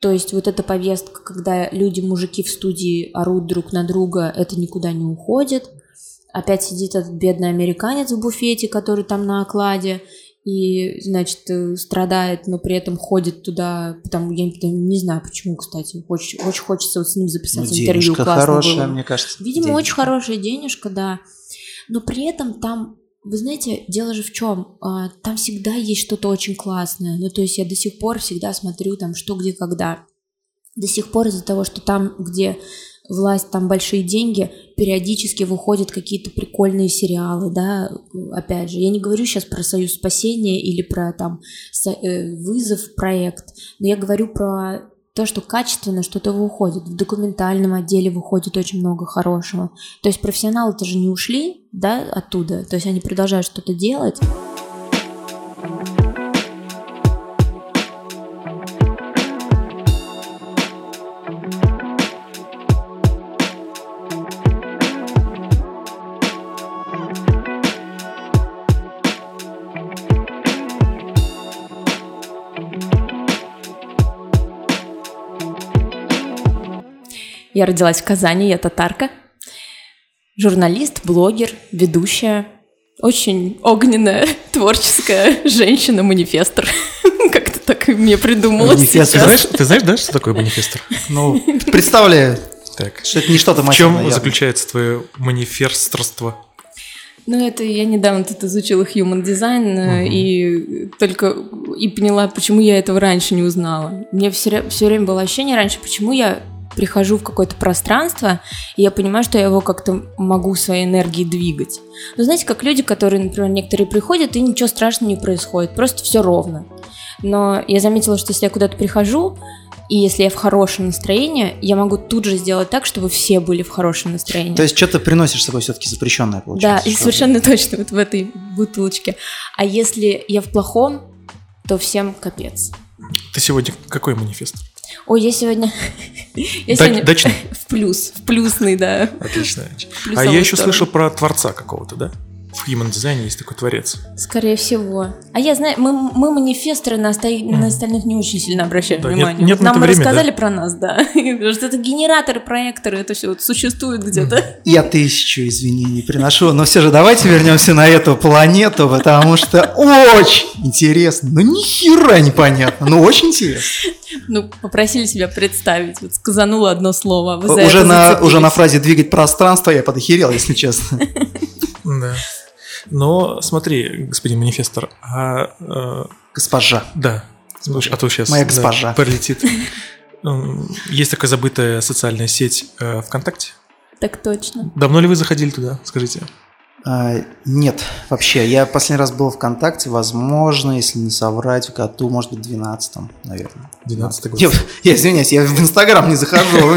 То есть вот эта повестка, когда люди, мужики в студии орут друг на друга, это никуда не уходит. Опять сидит этот бедный американец в буфете, который там на окладе, и, значит, э, страдает, но при этом ходит туда, потому я не знаю почему, кстати, очень, очень хочется вот с ним записать ну, интервью. Денежка хорошая, было. мне кажется. Видимо, денежка. очень хорошая денежка, да. Но при этом там вы знаете, дело же в чем? А, там всегда есть что-то очень классное. Ну, то есть я до сих пор всегда смотрю там что, где, когда. До сих пор из-за того, что там, где власть, там большие деньги, периодически выходят какие-то прикольные сериалы, да, опять же, я не говорю сейчас про Союз спасения или про там э, вызов проект, но я говорю про то, что качественно что-то выходит. В документальном отделе выходит очень много хорошего. То есть профессионалы-то же не ушли, да, оттуда. То есть они продолжают что-то делать. Я родилась в Казани, я татарка. Журналист, блогер, ведущая. Очень огненная, творческая женщина-манифестор. Как-то так мне придумалось Манифестор. Ты знаешь, ты знаешь, да, что такое манифестор? Ну, представляю. Так. Что это не что-то В чем заключается твое манифесторство? Ну, это я недавно тут изучила human design угу. и только и поняла, почему я этого раньше не узнала. Мне все, все время было ощущение раньше, почему я прихожу в какое-то пространство, и я понимаю, что я его как-то могу своей энергией двигать. Но знаете, как люди, которые, например, некоторые приходят, и ничего страшного не происходит, просто все ровно. Но я заметила, что если я куда-то прихожу, и если я в хорошем настроении, я могу тут же сделать так, чтобы все были в хорошем настроении. То есть что-то приносишь с собой все-таки запрещенное, получается? Да, и совершенно точно вот в этой бутылочке. А если я в плохом, то всем капец. Ты сегодня какой манифест? Ой, я сегодня... я сегодня Дачный? в плюс, в плюсный, да. Отлично. А я еще слышал про творца какого-то, да? В human дизайне есть такой творец. Скорее всего. А я знаю, мы, мы манифесторы на, оста... mm. на остальных не очень сильно обращаем да, внимание. Нет, нет Нам время, рассказали да? про нас, да. Потому что это генераторы, проекторы, это все вот существует где-то. Я тысячу извинений приношу, но все же давайте вернемся на эту планету, потому что очень интересно. Ну ни хера непонятно, но очень интересно. Ну, попросили себя представить. Вот сказанула одно слово. Вы уже, на, уже на фразе «двигать пространство» я подохерел, если честно. Да. Но смотри, господин манифестор, а... Э, госпожа. Да. А то сейчас Моя госпожа. Да, пролетит. Есть такая забытая социальная сеть э, ВКонтакте. Так точно. Давно ли вы заходили туда, скажите? А, нет, вообще. Я последний раз был ВКонтакте, возможно, если не соврать, в году, может быть, 12-м, наверное. 12 год. Я, я извиняюсь, я в Инстаграм не захожу.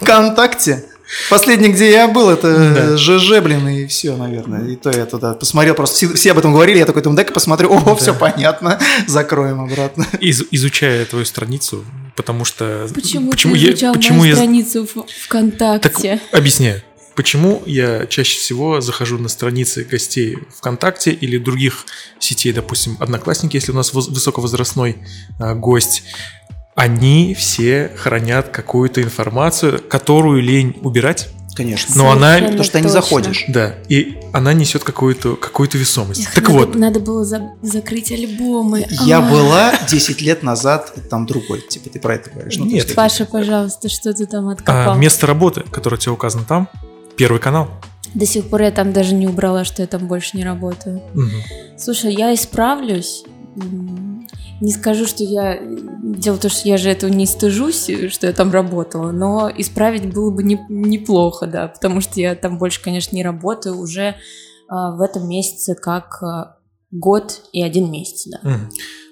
ВКонтакте. Последний, где я был, это да. ЖЖ, блин, и все, наверное. И то я туда посмотрел, просто все, все об этом говорили, я такой, думаю, дай-ка посмотрю, о, да. все понятно, закроем обратно. Из, изучая твою страницу, потому что... Почему, почему ты изучал я, почему мою я... страницу в ВКонтакте? Так, объясняю. Почему я чаще всего захожу на страницы гостей ВКонтакте или других сетей, допустим, Одноклассники, если у нас высоковозрастной а, гость, они все хранят какую-то информацию, которую лень убирать. Конечно. Но она... То, что ты не заходишь. Да. И она несет какую-то какую весомость. Эх, так надо, вот. Надо было за, закрыть альбомы. Я а. была 10 лет назад там другой. Типа ты про это говоришь. Ну, Нет. Паша, пожалуйста, что ты там откопал? А, место работы, которое у тебя указано там, первый канал. До сих пор я там даже не убрала, что я там больше не работаю. Угу. Слушай, я исправлюсь. Не скажу, что я... Дело в том, что я же этого не стыжусь, что я там работала, но исправить было бы не, неплохо, да, потому что я там больше, конечно, не работаю уже а, в этом месяце как а, год и один месяц, да. Угу.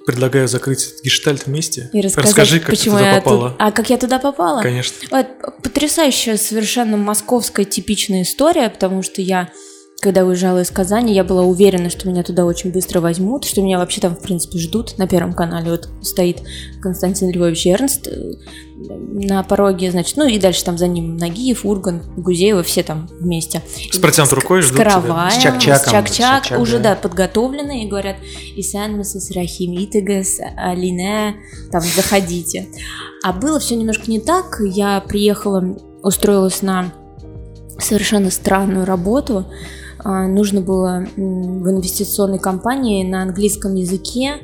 Предлагаю закрыть этот гештальт вместе. И Расскажи, как почему ты туда я попала. Тут... А как я туда попала? Конечно. Вот, потрясающая совершенно московская типичная история, потому что я когда уезжала из Казани, я была уверена, что меня туда очень быстро возьмут, что меня вообще там, в принципе, ждут. На Первом канале вот стоит Константин Львович Эрнст э, на пороге, значит, ну и дальше там за ним Нагиев, Урган, Гузеева, все там вместе. С протянутой рукой ждут с караваем, С чак-чаком. С чак-чак, чак уже, да. да, подготовлены, и говорят, Исан Мисас Рахим Итагас, Алине, там, заходите. А было все немножко не так. Я приехала, устроилась на совершенно странную работу. А, нужно было в инвестиционной компании на английском языке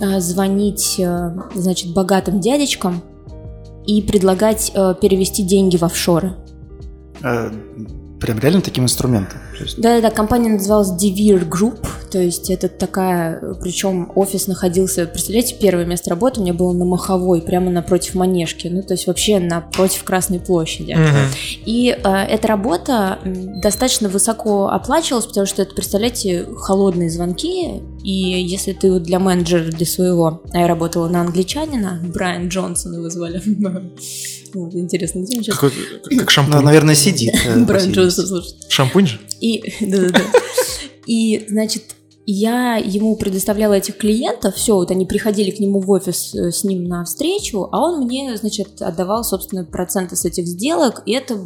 а, звонить, э, значит, богатым дядечкам и предлагать э, перевести деньги в офшоры. Прям реально таким инструментом? Да-да-да, компания называлась Devere Group, то есть это такая, причем офис находился, представляете, первое место работы у меня было на Маховой, прямо напротив Манежки, ну то есть вообще напротив Красной площади. Uh-huh. И э, эта работа достаточно высоко оплачивалась, потому что это, представляете, холодные звонки, и если ты вот для менеджера, для своего, а я работала на англичанина, Брайан Джонсон его Вот, интересно, он сейчас? Какой, как шампунь. Ну, наверное, сидит. Э, Брайан Джонсон, слушай. Шампунь же? И, да-да-да. И, значит, я ему предоставляла этих клиентов, все, вот они приходили к нему в офис э, с ним на встречу, а он мне, значит, отдавал, собственно, проценты с этих сделок, и это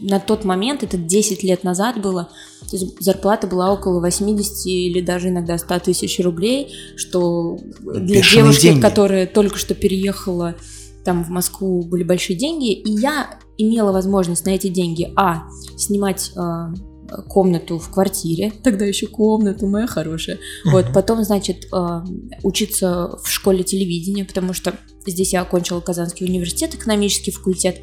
на тот момент, это 10 лет назад было, то есть зарплата была около 80 или даже иногда 100 тысяч рублей, что для Бешеные девушки, деньги. которая только что переехала там в Москву были большие деньги, и я имела возможность на эти деньги, а, снимать э, комнату в квартире, тогда еще комнату, моя хорошая, uh-huh. вот, потом, значит, э, учиться в школе телевидения, потому что здесь я окончила Казанский университет, экономический факультет,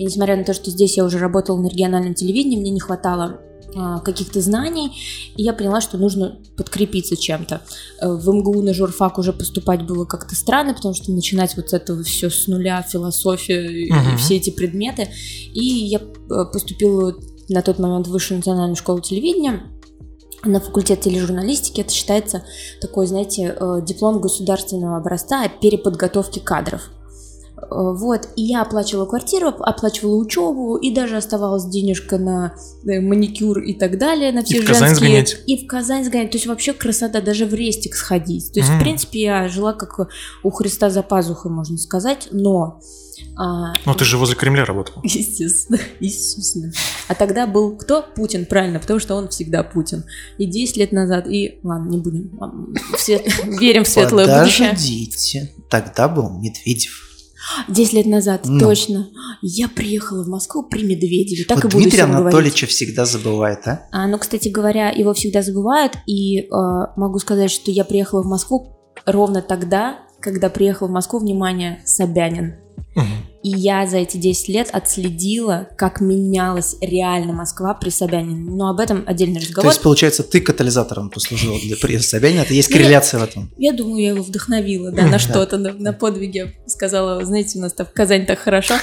и несмотря на то, что здесь я уже работала на региональном телевидении, мне не хватало а, каких-то знаний, и я поняла, что нужно подкрепиться чем-то. Э, в МГУ на журфак уже поступать было как-то странно, потому что начинать вот с этого все с нуля, философия uh-huh. и все эти предметы. И я э, поступила на тот момент в Высшую национальную школу телевидения, на факультет тележурналистики это считается такой, знаете, э, диплом государственного образца о переподготовке кадров. Э, вот, и я оплачивала квартиру, оплачивала учебу, и даже оставалась денежка на э, маникюр и так далее, на все и в Казань. Сгонять. И в Казань сгонять. То есть вообще красота, даже в рестик сходить. То есть, mm. в принципе, я жила как у Христа за пазухой, можно сказать, но... А, ну, ты же возле Кремля работал. Естественно, естественно. А тогда был кто? Путин, правильно, потому что он всегда Путин. И 10 лет назад, и... Ладно, не будем. Верим в светлое будущее. Подождите, тогда был Медведев. Десять лет назад, ну. точно. Я приехала в Москву при Медведеве. Так вот и буду Дмитрия Анатольевича говорить. всегда забывает, а? а? Ну, кстати говоря, его всегда забывают. И э, могу сказать, что я приехала в Москву ровно тогда, когда приехал в Москву, внимание, Собянин. Угу. И я за эти 10 лет отследила, как менялась реально Москва при Собянине. Но об этом отдельный разговор. То есть, получается, ты катализатором послужил для приезда Собянина, это есть корреляция в этом? Я думаю, я его вдохновила, да, на что-то, на, на подвиге. Сказала, знаете, у нас там в Казани так хорошо.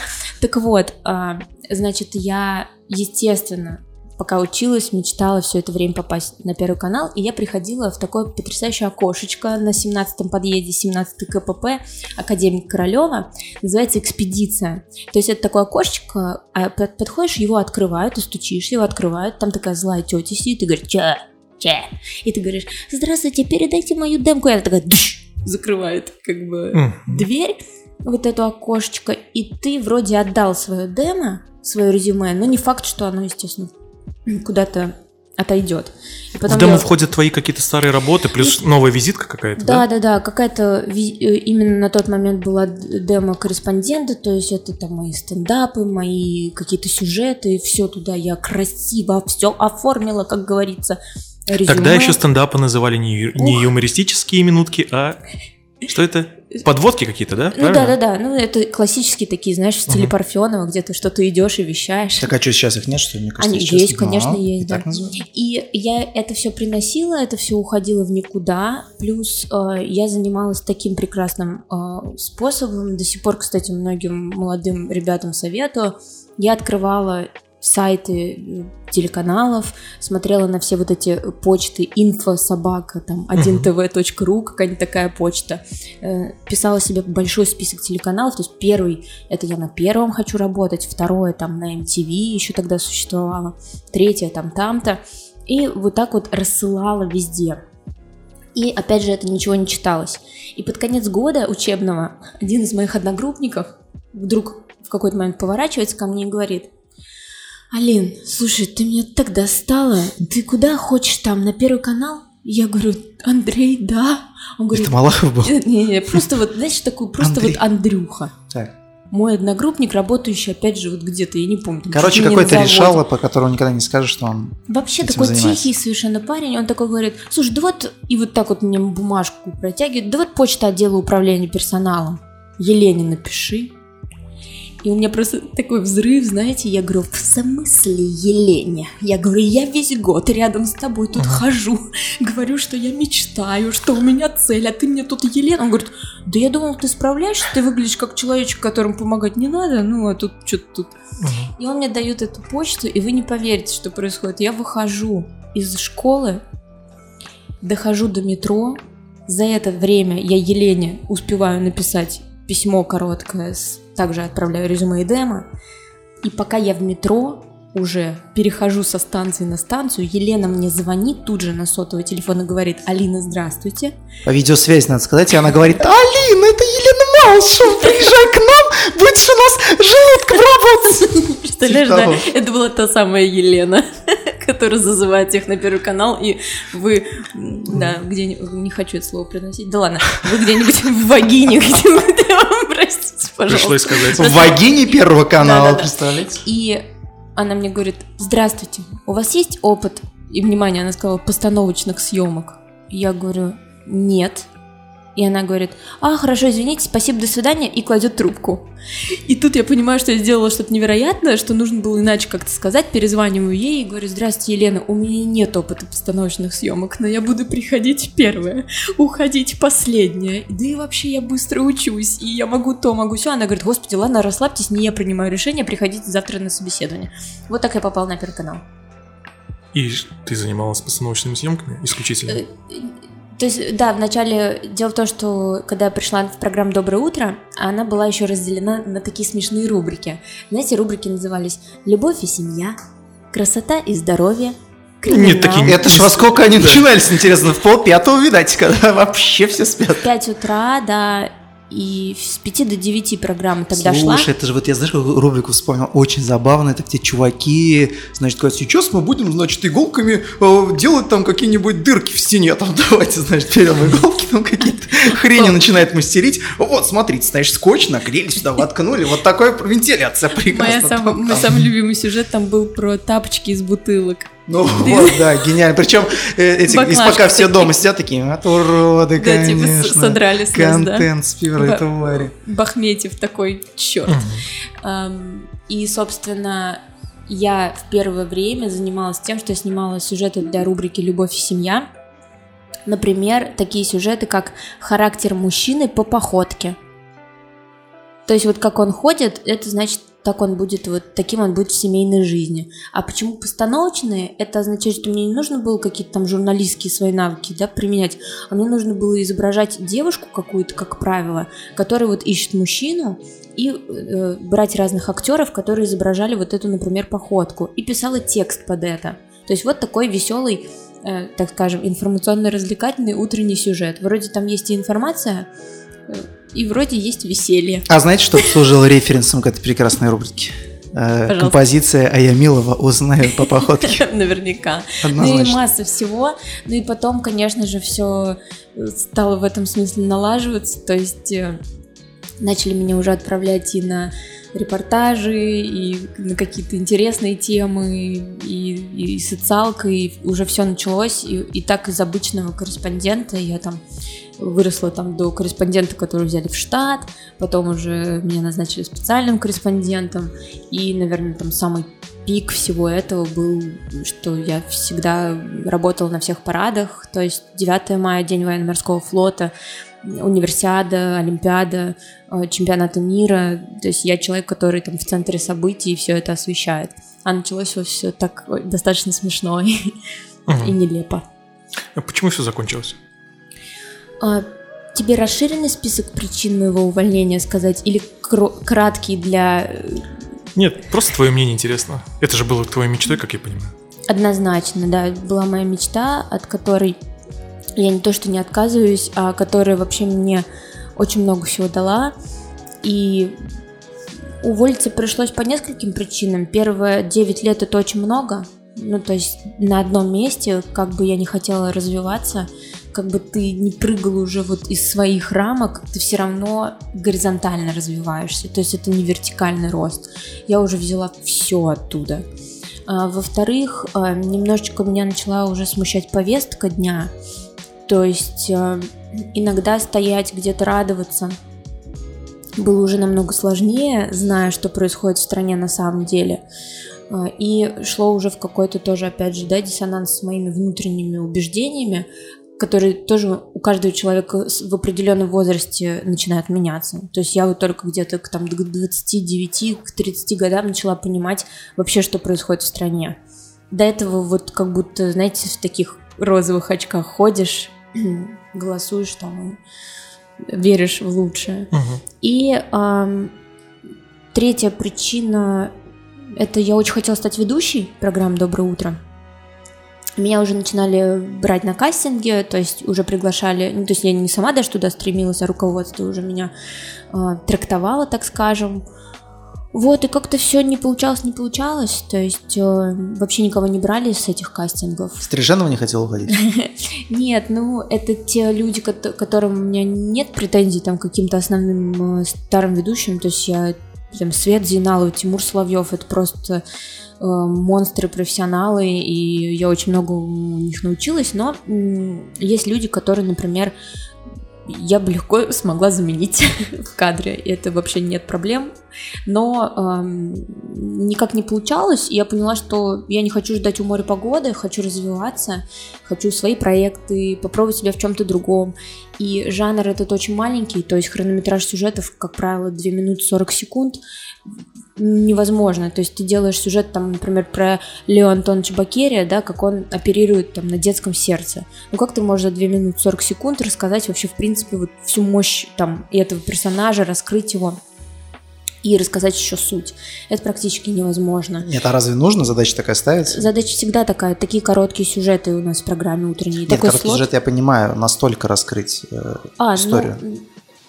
Так вот, а, значит, я, естественно, пока училась, мечтала все это время попасть на Первый канал, и я приходила в такое потрясающее окошечко на 17-м подъезде, 17 КПП, Академик Королева, называется «Экспедиция». То есть это такое окошечко, а подходишь, его открывают, и стучишь, его открывают, там такая злая тетя сидит и говорит «Че? Че?» И ты говоришь «Здравствуйте, передайте мою демку», и она такая Дш! закрывает как бы mm-hmm. дверь, вот эту окошечко, и ты вроде отдал свое демо, свое резюме, но не факт, что оно, естественно, куда-то отойдет. И потом в демо я... входят твои какие-то старые работы, плюс и... новая визитка какая-то, да? Да, да, да, какая-то э, именно на тот момент была демо корреспондента, то есть это там мои стендапы, мои какие-то сюжеты, все туда я красиво все оформила, как говорится. Резюме. Тогда еще стендапы называли не, не юмористические минутки, а что это? Подводки какие-то, да? Ну да, да, да. Ну, это классические такие, знаешь, в стиле угу. Парфенова, где ты что-то идешь и вещаешь. Так а что, сейчас их нет, что ли? Мне кажется, Они есть, конечно, а, есть, да. И я это все приносила, это все уходило в никуда. Плюс э, я занималась таким прекрасным э, способом. До сих пор, кстати, многим молодым ребятам советую. Я открывала сайты э, телеканалов, смотрела на все вот эти почты инфособака, там 1tv.ru, какая-нибудь такая почта, э, писала себе большой список телеканалов, то есть первый, это я на первом хочу работать, второе там на MTV еще тогда существовало, третье там там-то, и вот так вот рассылала везде. И опять же это ничего не читалось. И под конец года учебного один из моих одногруппников вдруг в какой-то момент поворачивается ко мне и говорит – Алин, слушай, ты меня так достала. Ты куда хочешь там, на Первый канал? Я говорю, Андрей, да. Он говорит, Это Малахов был? не-не, просто вот, знаешь, такой, просто Андрей. вот Андрюха. Так. Мой одногруппник, работающий, опять же, вот где-то, я не помню. там Короче, не какой-то решала, по которому никогда не скажешь, что он... Вообще такой занимается. тихий совершенно парень, он такой говорит, слушай, да вот, и вот так вот мне бумажку протягивает, да вот почта отдела управления персоналом, Елене напиши. И у меня просто такой взрыв, знаете, я говорю, в смысле Елене? Я говорю, я весь год рядом с тобой тут хожу, говорю, что я мечтаю, что у меня цель, а ты мне тут Елена. Он говорит, да я думал, ты справляешься, ты выглядишь как человечек, которому помогать не надо, ну а тут что-то тут и он мне дает эту почту, и вы не поверите, что происходит. Я выхожу из школы, дохожу до метро. За это время я Елене успеваю написать письмо короткое, также отправляю резюме и демо. И пока я в метро уже перехожу со станции на станцию, Елена мне звонит тут же на сотовый телефон и говорит, Алина, здравствуйте. По видеосвязи, надо сказать, и она говорит, Алина, это Елена Малышева, приезжай к нам, будешь у нас желудком работать. Представляешь, Типа да? Это была та самая Елена, которая зазывает их на Первый канал, и вы, да, где-нибудь, не хочу это слово приносить, да ладно, вы где-нибудь в вагине, где-нибудь, простите, Пришлось пожалуйста. сказать. В вагине Первого канала, представляете? И она мне говорит, здравствуйте, у вас есть опыт, и, внимание, она сказала, постановочных съемок? Я говорю, нет. И она говорит, а, хорошо, извините, спасибо, до свидания, и кладет трубку. И тут я понимаю, что я сделала что-то невероятное, что нужно было иначе как-то сказать, перезваниваю ей и говорю, здравствуйте, Елена, у меня нет опыта постановочных съемок, но я буду приходить первая, уходить последняя, да и вообще я быстро учусь, и я могу то, могу все. Она говорит, господи, ладно, расслабьтесь, не я принимаю решение, приходите завтра на собеседование. Вот так я попала на Первый канал. И ты занималась постановочными съемками исключительно? То есть, да, вначале дело в том, что когда я пришла в программу «Доброе утро», она была еще разделена на такие смешные рубрики. Знаете, рубрики назывались «Любовь и семья», «Красота и здоровье», «Криминал». Нет, такие Это ж во сколько они начинались, интересно, в пол пятого, видать, когда вообще все спят. В 5 утра, да, и с 5 до 9 программа тогда шла. Слушай, это же вот я, знаешь, какую рубрику вспомнил, очень забавно, это где чуваки, значит, говорят, сейчас мы будем, значит, иголками э, делать там какие-нибудь дырки в стене, там, давайте, значит, берем иголки, там какие-то хрени начинает мастерить, вот, смотрите, значит, скотч наклеили сюда, воткнули, вот такая вентиляция Моя прекрасна. сам- мой самый любимый сюжет там был про тапочки из бутылок. Ну вот, да, гениально. Причем э, эти, из пока все дома сидят такие, от уроды, Да, типа, конечно. содрали с. Контент с первой твари. Бахметьев такой, черт. И, собственно, я в первое время занималась тем, что я снимала сюжеты для рубрики «Любовь и семья». Например, такие сюжеты, как «Характер мужчины по походке». То есть вот как он ходит, это значит, так он будет, вот таким он будет в семейной жизни. А почему постановочные? Это означает, что мне не нужно было какие-то там журналистские свои навыки да, применять, а мне нужно было изображать девушку какую-то, как правило, которая вот ищет мужчину, и э, брать разных актеров, которые изображали вот эту, например, походку, и писала текст под это. То есть вот такой веселый, э, так скажем, информационно-развлекательный утренний сюжет. Вроде там есть и информация, э, и вроде есть веселье. А знаете, что служило референсом к этой прекрасной рубрике? Э, Пожалуйста. Композиция Аямилова «Узнаю по походке». Наверняка. Ну и Однозначно. масса всего. Ну и потом, конечно же, все стало в этом смысле налаживаться. То есть э, начали меня уже отправлять и на репортажи, и на какие-то интересные темы, и, и социалка, и уже все началось. И, и так из обычного корреспондента я там выросла там до корреспондента, который взяли в штат, потом уже меня назначили специальным корреспондентом, и, наверное, там самый пик всего этого был, что я всегда работала на всех парадах, то есть 9 мая, День военно-морского флота, универсиада, олимпиада, э, чемпионаты мира, то есть я человек, который там в центре событий и все это освещает. А началось все так достаточно смешно и нелепо. А почему все закончилось? А, тебе расширенный список причин моего увольнения сказать или краткий для э, Нет, просто твое мнение интересно. Это же было твоей мечтой, как я понимаю. Однозначно, да, была моя мечта, от которой я не то что не отказываюсь, а которая вообще мне очень много всего дала. И уволиться пришлось по нескольким причинам. Первое, 9 лет это очень много. Ну, то есть на одном месте, как бы я не хотела развиваться, как бы ты не прыгал уже вот из своих рамок, ты все равно горизонтально развиваешься. То есть это не вертикальный рост. Я уже взяла все оттуда. А, во-вторых, а, немножечко меня начала уже смущать повестка дня. То есть а, иногда стоять где-то радоваться было уже намного сложнее, зная, что происходит в стране на самом деле. И шло уже в какой-то тоже, опять же, да, диссонанс с моими внутренними убеждениями, которые тоже у каждого человека в определенном возрасте начинают меняться. То есть я вот только где-то к, там, к 29, к 30 годам начала понимать вообще, что происходит в стране. До этого вот как будто, знаете, в таких розовых очках ходишь, голосуешь там и веришь в лучшее. Угу. И эм, третья причина это я очень хотела стать ведущей программы «Доброе утро». Меня уже начинали брать на кастинге, то есть уже приглашали, ну, то есть я не сама даже туда стремилась, а руководство уже меня э, трактовало, так скажем. Вот, и как-то все не получалось, не получалось, то есть э, вообще никого не брали с этих кастингов. Стриженова не хотела уходить? Нет, ну, это те люди, которым у меня нет претензий там каким-то основным э, старым ведущим, то есть я там Свет Зиналов, Тимур Соловьев, это просто э, монстры, профессионалы, и я очень много у них научилась, но э, есть люди, которые, например, я бы легко смогла заменить в кадре, это вообще нет проблем, но эм, никак не получалось, и я поняла, что я не хочу ждать у моря погоды, хочу развиваться, хочу свои проекты, попробовать себя в чем-то другом, и жанр этот очень маленький, то есть хронометраж сюжетов, как правило, 2 минуты 40 секунд, невозможно. То есть ты делаешь сюжет, там, например, про Лео Антоновича Бакерия, да, как он оперирует там на детском сердце. Ну как ты можешь за 2 минуты 40 секунд рассказать вообще, в принципе, вот всю мощь там этого персонажа, раскрыть его? И рассказать еще суть. Это практически невозможно. Нет, а разве нужно? Задача такая ставится? Задача всегда такая. Такие короткие сюжеты у нас в программе утренние. Нет, Такой короткий слот... сюжет я понимаю, настолько раскрыть э, а, историю. Ну,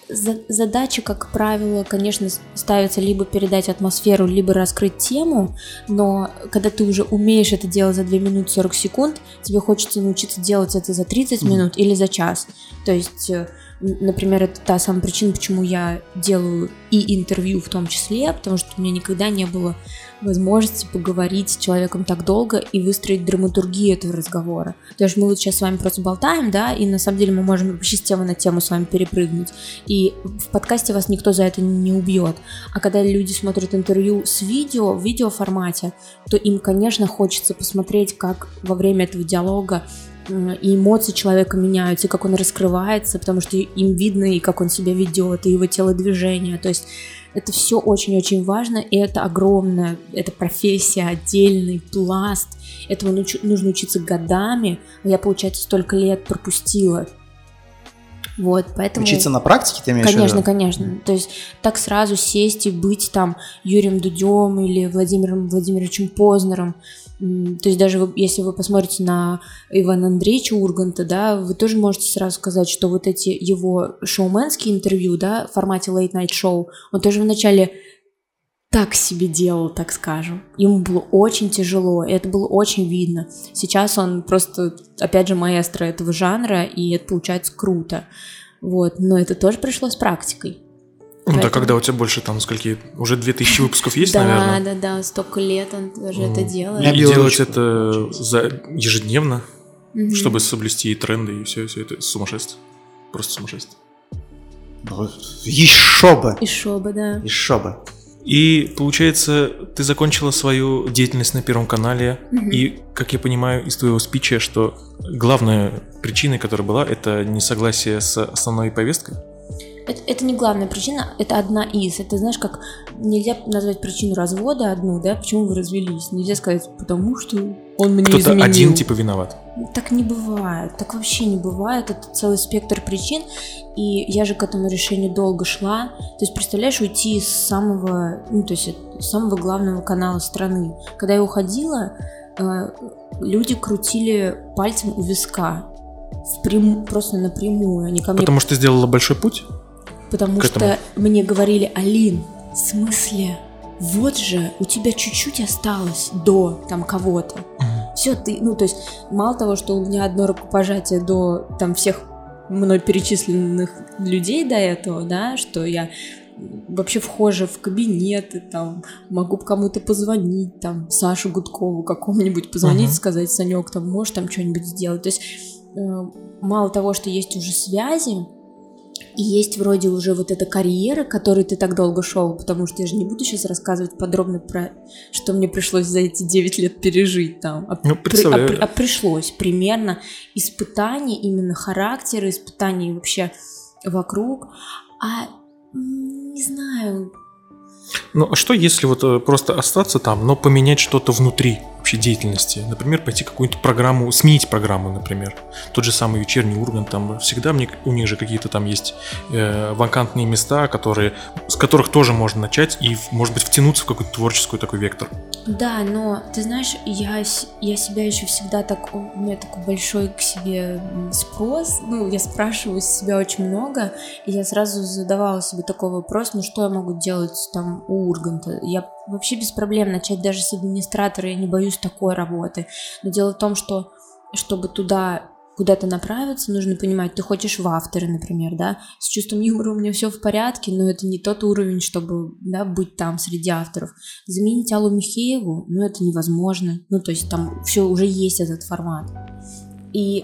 задача, как правило, конечно, ставится либо передать атмосферу, либо раскрыть тему, но когда ты уже умеешь это делать за 2 минуты 40 секунд, тебе хочется научиться делать это за 30 минут mm-hmm. или за час. То есть э, Например, это та самая причина, почему я делаю и интервью в том числе, потому что у меня никогда не было возможности поговорить с человеком так долго и выстроить драматургию этого разговора. То есть мы вот сейчас с вами просто болтаем, да, и на самом деле мы можем вообще с на тему с вами перепрыгнуть. И в подкасте вас никто за это не убьет. А когда люди смотрят интервью с видео, в видеоформате, то им, конечно, хочется посмотреть, как во время этого диалога и эмоции человека меняются, и как он раскрывается, потому что им видно, и как он себя ведет, и его телодвижение. То есть это все очень-очень важно, и это огромная, это профессия, отдельный пласт. Этому нужно учиться годами, а я, получается, столько лет пропустила. Вот, поэтому... Учиться на практике, ты имеешь Конечно, в виду? конечно. То есть так сразу сесть и быть там Юрием Дудем или Владимиром Владимировичем Познером, то есть даже вы, если вы посмотрите на Ивана Андреевича Урганта, да, вы тоже можете сразу сказать, что вот эти его шоуменские интервью, да, в формате late night show, он тоже вначале так себе делал, так скажем. Ему было очень тяжело, и это было очень видно. Сейчас он просто, опять же, маэстро этого жанра, и это получается круто. Вот, но это тоже пришло с практикой. Ну Поэтому... да, когда у тебя больше там скольки, уже 2000 выпусков есть, да, наверное? Да, да, да, столько лет он даже это делает. И делать это за ежедневно, чтобы соблюсти и тренды, и все, все это сумасшествие. Просто сумасшествие. Еще бы! Еще бы, да. Еще бы. И получается, ты закончила свою деятельность на Первом канале, угу. и, как я понимаю из твоего спича, что главная причина, которая была, это несогласие с основной повесткой? Это, это не главная причина, это одна из. Это знаешь, как нельзя назвать причину развода одну, да, почему вы развелись. Нельзя сказать, потому что он мне Кто-то изменил. один типа виноват. Так не бывает, так вообще не бывает. Это целый спектр причин. И я же к этому решению долго шла. То есть, представляешь, уйти из самого, ну, то есть, самого главного канала страны. Когда я уходила, э, люди крутили пальцем у виска. Впрям... Просто напрямую. Они ко мне... Потому что сделала большой путь? Потому что мне говорили, Алин, в смысле? Вот же, у тебя чуть-чуть осталось до там кого-то. Все, ты, ну, то есть, мало того, что у меня одно рукопожатие до там всех мной перечисленных людей до этого, да, что я вообще вхожа в кабинеты, там, могу кому-то позвонить, там, Сашу Гудкову какому-нибудь позвонить, uh-huh. сказать, Санек, там, можешь там что-нибудь сделать. То есть э, мало того, что есть уже связи, и есть вроде уже вот эта карьера, которой ты так долго шел, потому что я же не буду сейчас рассказывать подробно про, что мне пришлось за эти 9 лет пережить там. А, ну, при, а, а пришлось примерно испытаний именно характера, испытаний вообще вокруг. А не знаю, ну а что если вот э, просто остаться там, но поменять что-то внутри вообще деятельности? Например, пойти какую-нибудь программу, сменить программу, например. Тот же самый вечерний Ургант, там всегда мне, у них же какие-то там есть э, вакантные места, которые, с которых тоже можно начать и, может быть, втянуться в какой-то творческий такой вектор. Да, но ты знаешь, я, я себя еще всегда так, у меня такой большой к себе спрос, ну, я спрашиваю себя очень много, и я сразу задавала себе такой вопрос, ну, что я могу делать там у Урганта? Я вообще без проблем начать даже с администратора, я не боюсь такой работы, но дело в том, что чтобы туда куда-то направиться, нужно понимать, ты хочешь в авторы, например, да, с чувством юмора у меня все в порядке, но это не тот уровень, чтобы, да, быть там среди авторов. Заменить Аллу Михееву, ну, это невозможно, ну, то есть там все уже есть этот формат. И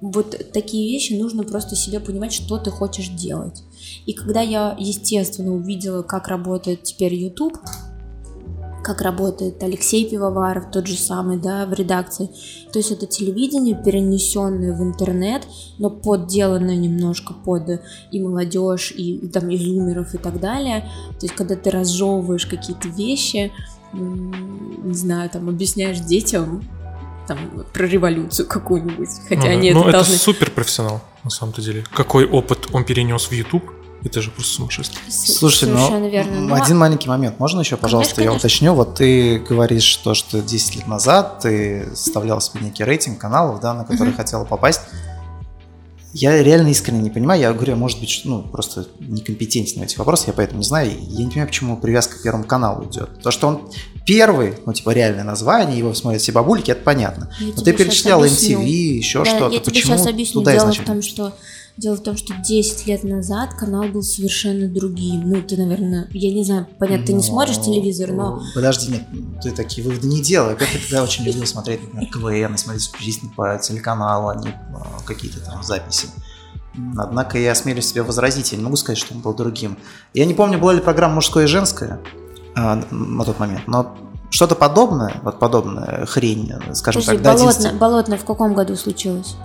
вот такие вещи нужно просто себе понимать, что ты хочешь делать. И когда я, естественно, увидела, как работает теперь YouTube, как работает Алексей Пивоваров, тот же самый, да, в редакции. То есть это телевидение, перенесенное в интернет, но подделанное немножко под и молодежь, и, и там и зумеров и так далее. То есть когда ты разжевываешь какие-то вещи, не знаю, там объясняешь детям там про революцию какую-нибудь, хотя ну, они ну, это, это должны... супер профессионал на самом-то деле. Какой опыт он перенес в YouTube, это же просто сумасшествие. Слушай, ну, верно. Но... один маленький момент. Можно еще, пожалуйста, конечно, я конечно. уточню? Вот ты говоришь, что, что 10 лет назад ты составлял себе некий рейтинг каналов, да, на который угу. хотела попасть. Я реально искренне не понимаю. Я говорю, может быть, ну, просто некомпетентен в этих вопросах, я поэтому не знаю. Я не понимаю, почему привязка к Первому каналу идет. То, что он первый, ну, типа, реальное название, его смотрят все бабульки, это понятно. Я Но ты перечислял MTV, еще да, что-то. Я тебе почему сейчас объясню. туда Дело в том, что Дело в том, что 10 лет назад канал был совершенно другим. Ну, ты, наверное, я не знаю, понятно, ты не смотришь телевизор, но... Подожди, нет, ты такие выводы не делай. Как я тогда очень любил смотреть, например, КВН, смотреть исключительно по телеканалу, а не а, какие-то там записи. Однако я осмелюсь себе возразить, я не могу сказать, что он был другим. Я не помню, была ли программа «Мужское и женское» а, на тот момент, но что-то подобное, вот подобная хрень, скажем Подожди, так, болотно, 11... болотно в каком году случилось?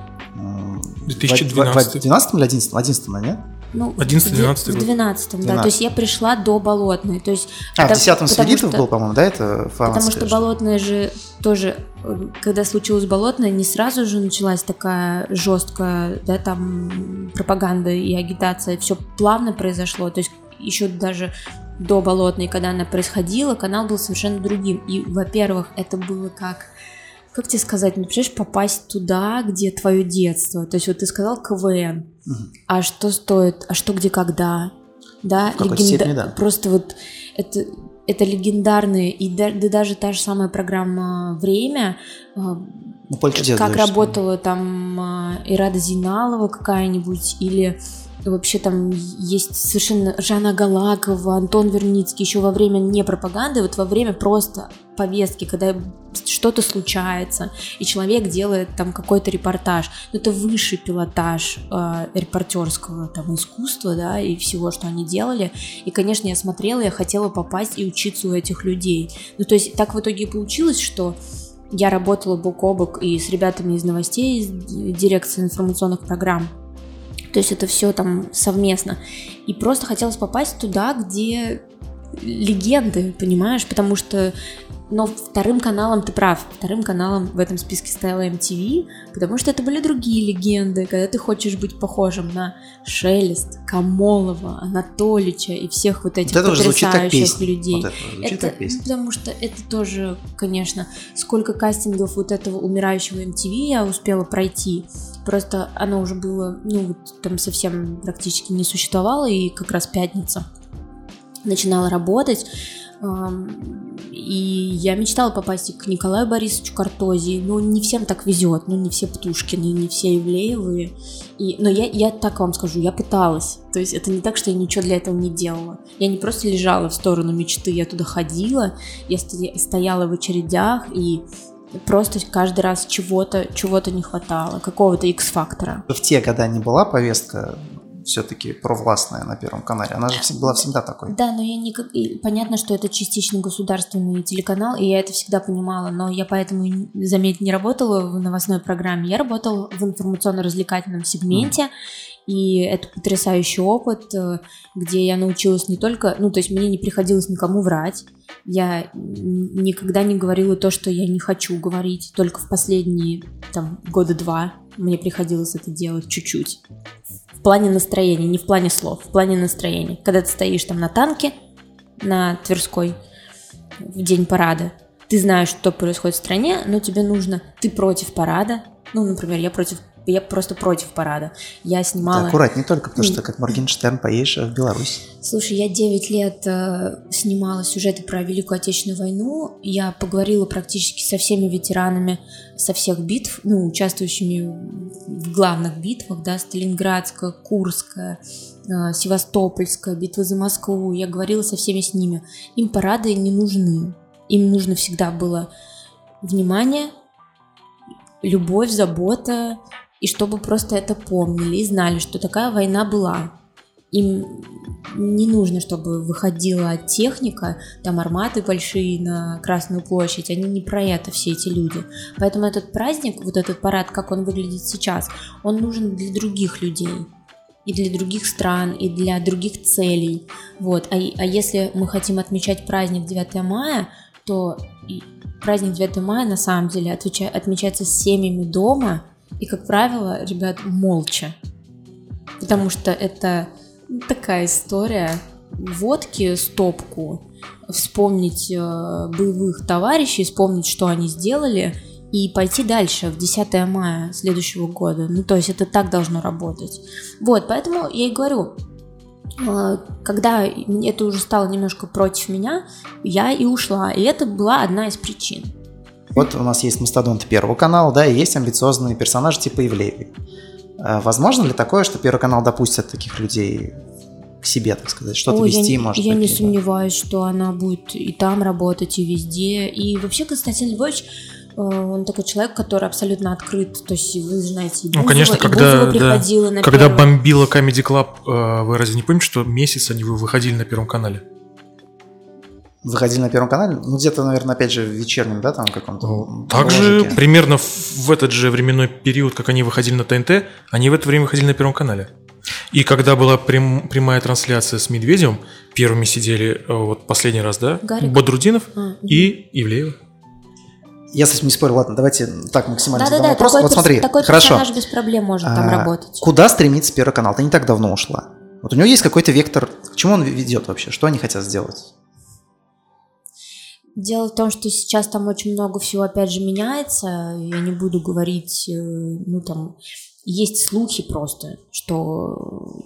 2012. В 12 или 11? 11, нет? Ну, 11-12 год. В 12 да. То есть я пришла до Болотной. То есть, а, потому, в 10-м Свиридов был, по-моему, да, это Потому что Болотная же тоже, когда случилось Болотная, не сразу же началась такая жесткая, да, там, пропаганда и агитация. Все плавно произошло. То есть еще даже до Болотной, когда она происходила, канал был совершенно другим. И, во-первых, это было как как тебе сказать, ну, представляешь, попасть туда, где твое детство. То есть вот ты сказал КВН, угу. а что стоит, а что где когда, да, Легенда... степени, да. просто вот это это легендарные, и да, да даже та же самая программа «Время», а, ну, как да, работала там а, Ирада Зиналова какая-нибудь, или вообще там есть совершенно Жанна Галакова, Антон Верницкий еще во время не пропаганды, вот во время просто повестки, когда что-то случается, и человек делает там какой-то репортаж. Но это высший пилотаж э, репортерского там искусства, да, и всего, что они делали. И, конечно, я смотрела, я хотела попасть и учиться у этих людей. Ну, то есть так в итоге получилось, что я работала бок о бок и с ребятами из новостей, из дирекции информационных программ, то есть это все там совместно. И просто хотелось попасть туда, где легенды, понимаешь? Потому что но вторым каналом, ты прав, вторым каналом в этом списке стояла MTV, потому что это были другие легенды, когда ты хочешь быть похожим на Шелест, Камолова, Анатолича и всех вот этих вот потрясающих людей. Вот это, это ну, потому что это тоже, конечно, сколько кастингов вот этого умирающего MTV я успела пройти. Просто оно уже было, ну, вот там совсем практически не существовало, и как раз пятница начинала работать И я мечтала попасть к Николаю Борисовичу Картози. Но не всем так везет. Ну, не все Птушкины, не все Ивлеевы. И, но я, я так вам скажу, я пыталась. То есть это не так, что я ничего для этого не делала. Я не просто лежала в сторону мечты, я туда ходила, я стояла в очередях и просто каждый раз чего-то чего-то не хватало, какого-то X-фактора. В те года не была повестка все-таки провластная на Первом канале. Она же была всегда такой. Да, но я не... Понятно, что это частично государственный телеканал, и я это всегда понимала, но я поэтому, заметь, не работала в новостной программе, я работала в информационно-развлекательном сегменте, mm. И это потрясающий опыт, э, где я научилась не только, ну, то есть мне не приходилось никому врать, я никогда не говорила то, что я не хочу говорить, только в последние, там, года два мне приходилось это делать чуть-чуть плане настроения, не в плане слов, в плане настроения. Когда ты стоишь там на танке, на Тверской, в день парада, ты знаешь, что происходит в стране, но тебе нужно, ты против парада, ну, например, я против я просто против парада. Я снимала... Да, аккурат, не только потому, что как Моргенштерн поедешь в Беларусь. Слушай, я 9 лет э, снимала сюжеты про Великую Отечественную войну. Я поговорила практически со всеми ветеранами со всех битв, ну, участвующими в главных битвах, да, Сталинградская, Курская, э, Севастопольская, битва за Москву. Я говорила со всеми с ними. Им парады не нужны. Им нужно всегда было внимание, любовь, забота, и чтобы просто это помнили и знали, что такая война была. Им не нужно, чтобы выходила техника, там арматы большие на Красную площадь, они не про это, все эти люди. Поэтому этот праздник, вот этот парад, как он выглядит сейчас, он нужен для других людей и для других стран, и для других целей. Вот. А, а если мы хотим отмечать праздник 9 мая, то праздник 9 мая на самом деле отмечается семьями дома – и, как правило, ребят молча. Потому что это такая история. Водки стопку, вспомнить э, боевых товарищей, вспомнить, что они сделали, и пойти дальше в 10 мая следующего года. Ну, то есть это так должно работать. Вот, поэтому я и говорю, э, когда это уже стало немножко против меня, я и ушла. И это была одна из причин. Вот у нас есть мастодонты Первого канала, да, и есть амбициозные персонажи типа Ивлеевой. А возможно ли такое, что Первый канал допустит таких людей к себе, так сказать, что-то Ой, вести, я, может Я быть, не либо... сомневаюсь, что она будет и там работать, и везде. И вообще Константин Львович э, он такой человек, который абсолютно открыт. То есть вы знаете, Бузова, ну, конечно, когда, да, когда бомбила Comedy Club, э, вы разве не помните, что месяц они выходили на Первом канале? Выходили на Первом канале, ну где-то, наверное, опять же в вечернем, да, там каком-то. Также примерно в этот же временной период, как они выходили на ТНТ, они в это время выходили на Первом канале. И когда была прям, прямая трансляция с Медведевым, первыми сидели э, вот последний раз, да, Гарик. Бодрудинов а, и Ивлеева. Я с этим не спорю, ладно, давайте так максимально да, да, да, вопрос. Такой вот смотри, такой хорошо. без проблем может а, там работать. Куда стремится Первый канал? Ты не так давно ушла. Вот у него есть какой-то вектор, к чему он ведет вообще, что они хотят сделать? Дело в том, что сейчас там очень много всего опять же меняется. Я не буду говорить, э, ну там есть слухи просто, что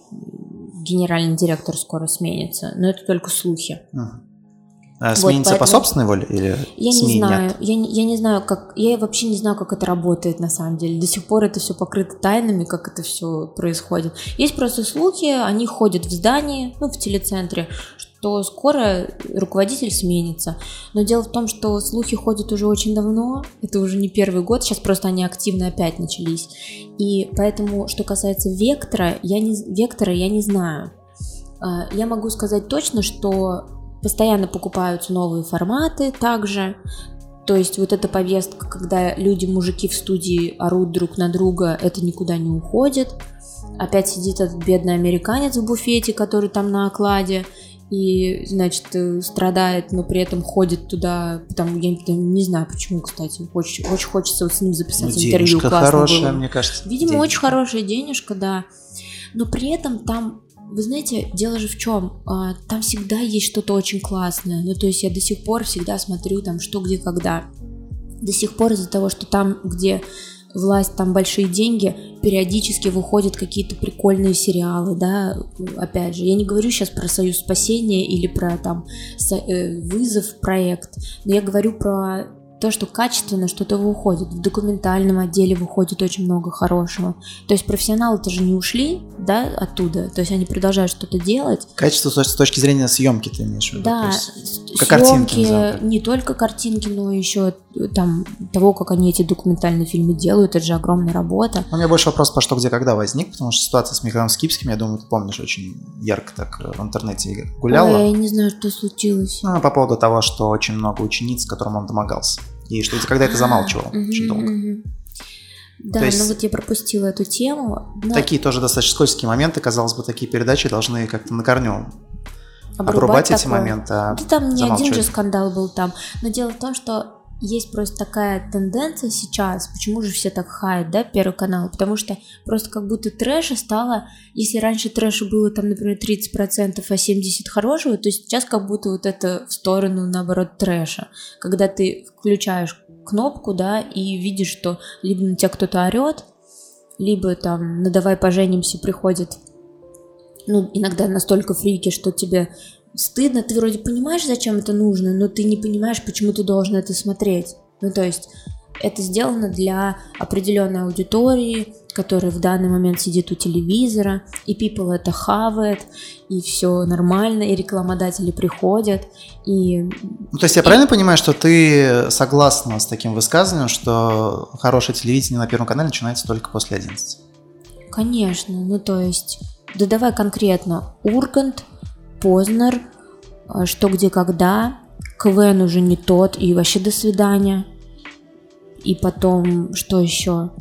генеральный директор скоро сменится, но это только слухи. А сменится вот, поэтому... по собственной воле или Я не знаю, я, я не знаю, как, я вообще не знаю, как это работает на самом деле. До сих пор это все покрыто тайнами, как это все происходит. Есть просто слухи, они ходят в здании, ну в телецентре, что скоро руководитель сменится. Но дело в том, что слухи ходят уже очень давно, это уже не первый год, сейчас просто они активно опять начались. И поэтому, что касается вектора, я не, вектора я не знаю. А, я могу сказать точно, что постоянно покупаются новые форматы также. То есть вот эта повестка, когда люди, мужики в студии орут друг на друга, это никуда не уходит. Опять сидит этот бедный американец в буфете, который там на окладе, и, значит, э, страдает, но при этом ходит туда, потому я не знаю почему, кстати, очень, очень хочется вот с ним записать ну, интервью. Классно хорошая, было. мне кажется. Видимо, денежка. очень хорошая денежка, да. Но при этом там, вы знаете, дело же в чем, а, там всегда есть что-то очень классное. Ну, то есть я до сих пор всегда смотрю там что, где, когда. До сих пор из-за того, что там, где власть, там большие деньги, периодически выходят какие-то прикольные сериалы, да, опять же, я не говорю сейчас про Союз спасения или про там э, вызов проект, но я говорю про то, что качественно что-то выходит. В документальном отделе выходит очень много хорошего. То есть профессионалы-то же не ушли, да, оттуда. То есть они продолжают что-то делать. Качество с точки зрения съемки ты имеешь в виду? Да, как съемки, не только картинки, но еще э, там того, как они эти документальные фильмы делают, это же огромная работа. У меня больше вопрос по что, где, когда возник, потому что ситуация с Михаилом Скипским, я думаю, ты помнишь, очень ярко так э, в интернете гуляла. Ой, я не знаю, что случилось. Ну, по поводу того, что очень много учениц, которым он домогался. И что когда это замалчивал очень долго. Да, есть, ну вот я пропустила эту тему. Но... Такие тоже достаточно скользкие моменты, казалось бы, такие передачи должны как-то на корню обрубать, обрубать эти моменты. А да там не один же скандал был там. Но дело в том, что есть просто такая тенденция сейчас, почему же все так хаят, да, Первый канал, потому что просто как будто трэша стало, если раньше трэша было там, например, 30%, а 70% хорошего, то сейчас как будто вот это в сторону, наоборот, трэша, когда ты включаешь кнопку, да, и видишь, что либо на тебя кто-то орет, либо там, ну давай поженимся, приходит, ну, иногда настолько фрики, что тебе стыдно, ты вроде понимаешь, зачем это нужно, но ты не понимаешь, почему ты должен это смотреть. Ну, то есть это сделано для определенной аудитории, которая в данный момент сидит у телевизора, и people это хавает, и все нормально, и рекламодатели приходят, и... Ну, то есть я и... правильно понимаю, что ты согласна с таким высказыванием, что хорошее телевидение на Первом канале начинается только после 11? Конечно, ну то есть, да давай конкретно, Ургант, Познер, э, что где когда, КВН уже не тот, и вообще до свидания. И потом, что еще?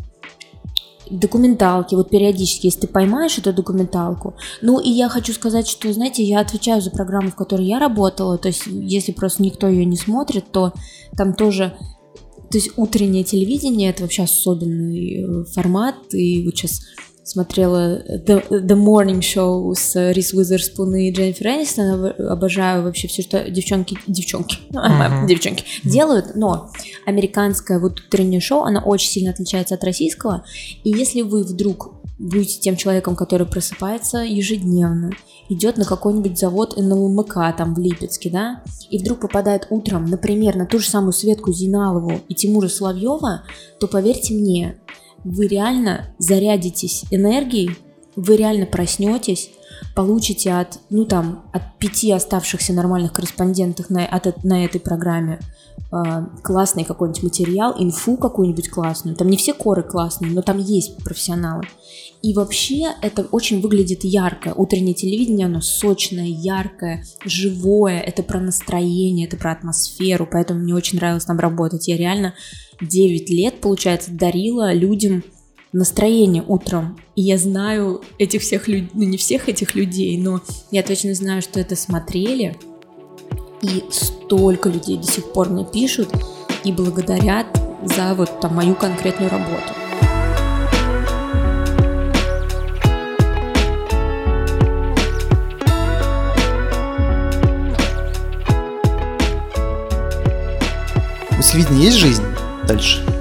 Документалки, вот периодически, если ты поймаешь эту документалку. Ну, и я хочу сказать, что, знаете, я отвечаю за программу, в которой я работала, то есть, если просто никто ее не смотрит, то там тоже то есть утреннее телевидение это вообще особенный э, формат, и вот сейчас смотрела The, The Morning Show с Рис Уизерспун и Дженнифер Энистон. Обожаю вообще все, что девчонки, девчонки, uh-huh. девчонки делают. Но американское вот утреннее шоу, оно очень сильно отличается от российского. И если вы вдруг будете тем человеком, который просыпается ежедневно, идет на какой-нибудь завод НЛМК там в Липецке, да, и вдруг попадает утром, например, на ту же самую Светку Зиналову и Тимура Соловьева, то поверьте мне, вы реально зарядитесь энергией, вы реально проснетесь, получите от, ну там, от пяти оставшихся нормальных корреспондентов на, от, на этой программе классный какой-нибудь материал, инфу какую-нибудь классную. Там не все коры классные, но там есть профессионалы. И вообще это очень выглядит ярко. Утреннее телевидение, оно сочное, яркое, живое. Это про настроение, это про атмосферу. Поэтому мне очень нравилось там работать. Я реально 9 лет, получается, дарила людям настроение утром. И я знаю этих всех людей, ну не всех этих людей, но я точно знаю, что это смотрели. И столько людей до сих пор мне пишут и благодарят за вот там мою конкретную работу. У телевидения есть жизнь? дальше?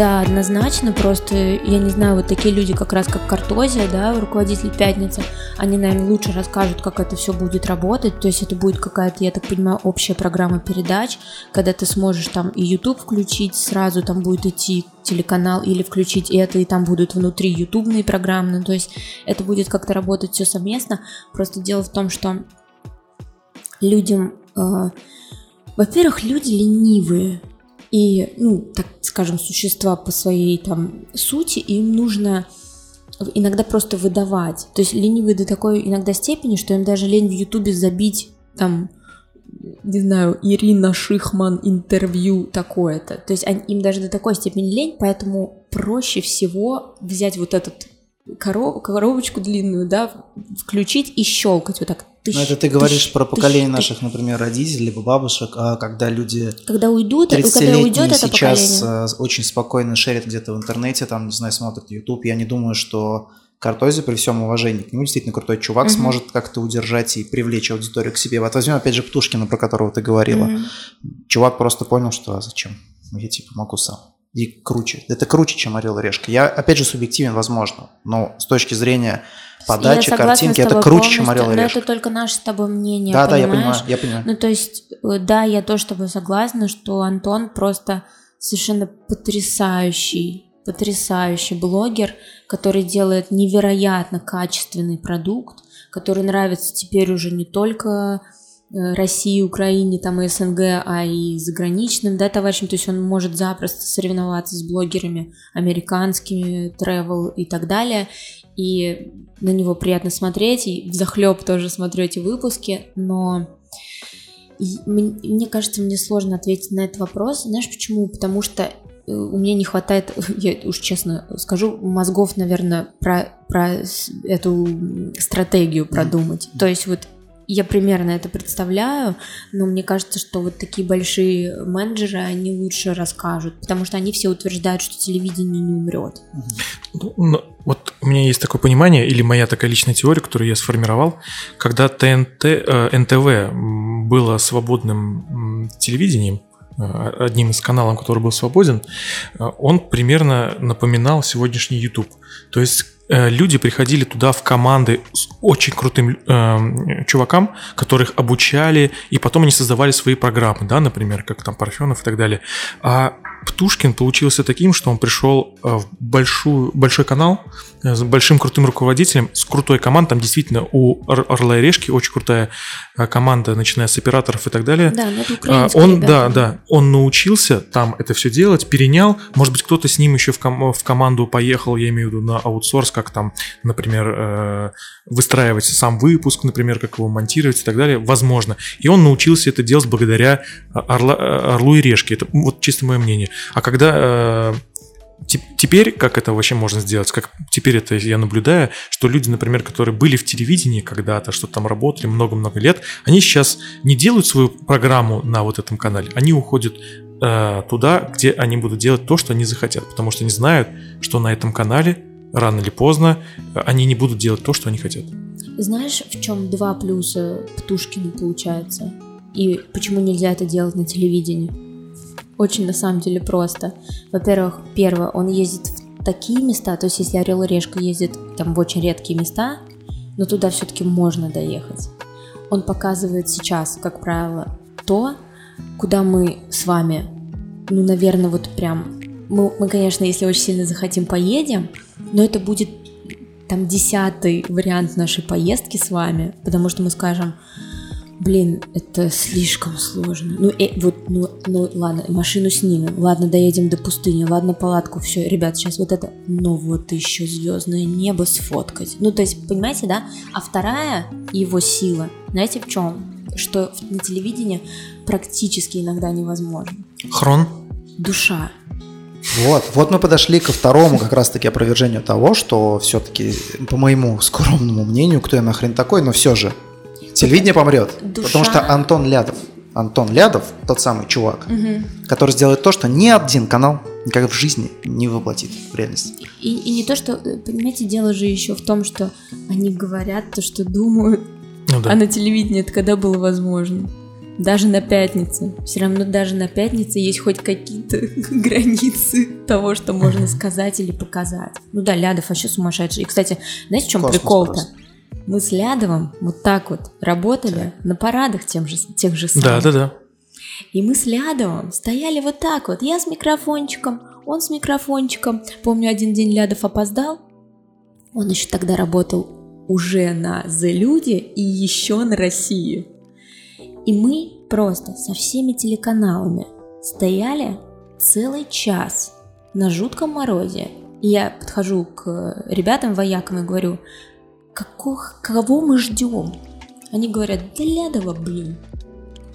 Да, однозначно, просто, я не знаю, вот такие люди, как раз как Картозия, да, руководитель Пятницы, они, наверное, лучше расскажут, как это все будет работать, то есть это будет какая-то, я так понимаю, общая программа передач, когда ты сможешь там и YouTube включить, сразу там будет идти телеканал или включить это, и там будут внутри ютубные программы, то есть это будет как-то работать все совместно, просто дело в том, что людям, э, во-первых, люди ленивые, и, ну, так скажем, существа по своей там сути, им нужно иногда просто выдавать. То есть ленивые до такой иногда степени, что им даже лень в Ютубе забить там не знаю, Ирина Шихман интервью такое-то. То есть они, им даже до такой степени лень, поэтому проще всего взять вот этот коров, коробочку длинную, да, включить и щелкать вот так. Тыщ, Но это ты говоришь про поколение тыщ, наших, например, родителей, либо бабушек, а когда люди... Когда уйдут, когда уйдет это сейчас поколение. Э, очень спокойно шерят где-то в интернете, там, не знаю, смотрят YouTube. Я не думаю, что Картози, при всем уважении к нему, действительно крутой чувак, угу. сможет как-то удержать и привлечь аудиторию к себе. Вот возьмем опять же Птушкина, про которого ты говорила. Угу. Чувак просто понял, что а зачем? Я типа могу сам. И круче. Это круче, чем «Орел и решка». Я, опять же, субъективен, возможно, но с точки зрения подачи, картинки, это круче, чем «Орел и решка». Но это только наше с тобой мнение, Да, понимаешь? да, я понимаю, я понимаю. Ну, то есть, э, да, я тоже с тобой согласна, что Антон просто совершенно потрясающий, потрясающий блогер, который делает невероятно качественный продукт, который нравится теперь уже не только России, Украине, там и СНГ, а и заграничным, да, товарищам, то есть он может запросто соревноваться с блогерами американскими, travel и так далее, и на него приятно смотреть, и в захлеб тоже смотрю эти выпуски, но и мне, кажется, мне сложно ответить на этот вопрос. Знаешь почему? Потому что э, у меня не хватает, я уж честно скажу, мозгов, наверное, про, про эту стратегию продумать. То есть вот я примерно это представляю, но мне кажется, что вот такие большие менеджеры, они лучше расскажут, потому что они все утверждают, что телевидение не умрет. Ну, вот у меня есть такое понимание, или моя такая личная теория, которую я сформировал, когда ТНТ, э, НТВ было свободным телевидением, э, одним из каналов, который был свободен, э, он примерно напоминал сегодняшний YouTube. То есть люди приходили туда в команды с очень крутым э, чувакам, которых обучали, и потом они создавали свои программы, да, например, как там Парфенов и так далее. А Птушкин получился таким, что он пришел э, в большую, большой канал э, с большим крутым руководителем, с крутой командой. Там действительно у Орла и Решки очень крутая э, команда, начиная с операторов и так далее. Да, ну это а, Он, да, да, он научился там это все делать, перенял. Может быть, кто-то с ним еще в, ком- в команду поехал, я имею в виду на аутсорс, как там, например, выстраивать сам выпуск, например, как его монтировать и так далее. Возможно. И он научился это делать благодаря Орла, Орлу и Решке. Это вот чисто мое мнение. А когда э, теперь, как это вообще можно сделать, как теперь это я наблюдаю, что люди, например, которые были в телевидении когда-то, что там работали много-много лет, они сейчас не делают свою программу на вот этом канале, они уходят э, туда, где они будут делать то, что они захотят, потому что они знают, что на этом канале рано или поздно э, они не будут делать то, что они хотят. Знаешь, в чем два плюса Птушкина получается? И почему нельзя это делать на телевидении? Очень на самом деле просто. Во-первых, первое, он ездит в такие места, то есть если Орел и Решка ездит там в очень редкие места, но туда все-таки можно доехать. Он показывает сейчас, как правило, то, куда мы с вами, ну, наверное, вот прям, мы, мы, конечно, если очень сильно захотим, поедем, но это будет там десятый вариант нашей поездки с вами, потому что мы скажем, Блин, это слишком сложно. Ну, э, вот, ну, ну, ладно, машину снимем. Ладно, доедем до пустыни. Ладно, палатку. Все, ребят, сейчас вот это. Ну, вот еще звездное небо сфоткать. Ну, то есть, понимаете, да? А вторая его сила, знаете, в чем? Что на телевидении практически иногда невозможно. Хрон? Душа. Вот, вот мы подошли ко второму как раз-таки опровержению того, что все-таки, по моему скромному мнению, кто я нахрен такой, но все же, Телевидение помрет. Душа... Потому что Антон Лядов, Антон Лядов, тот самый чувак, угу. который сделает то, что ни один канал никогда в жизни не воплотит в реальность. И, и не то, что, понимаете, дело же еще в том, что они говорят то, что думают, ну, да. а на телевидении это когда было возможно. Даже на пятнице. Все равно даже на пятнице есть хоть какие-то границы того, что можно сказать или показать. Ну да, Лядов вообще сумасшедший. И, кстати, знаете, в чем прикол-то? Мы с Лядовым вот так вот работали на парадах тем же, тех же самых. Да, да, да. И мы с Лядовым стояли вот так вот. Я с микрофончиком, он с микрофончиком. Помню, один день Лядов опоздал. Он еще тогда работал уже на The Люди и еще на России. И мы просто со всеми телеканалами стояли целый час на жутком морозе. И я подхожу к ребятам воякам и говорю, Каких, кого мы ждем? Они говорят, да Лядова, блин.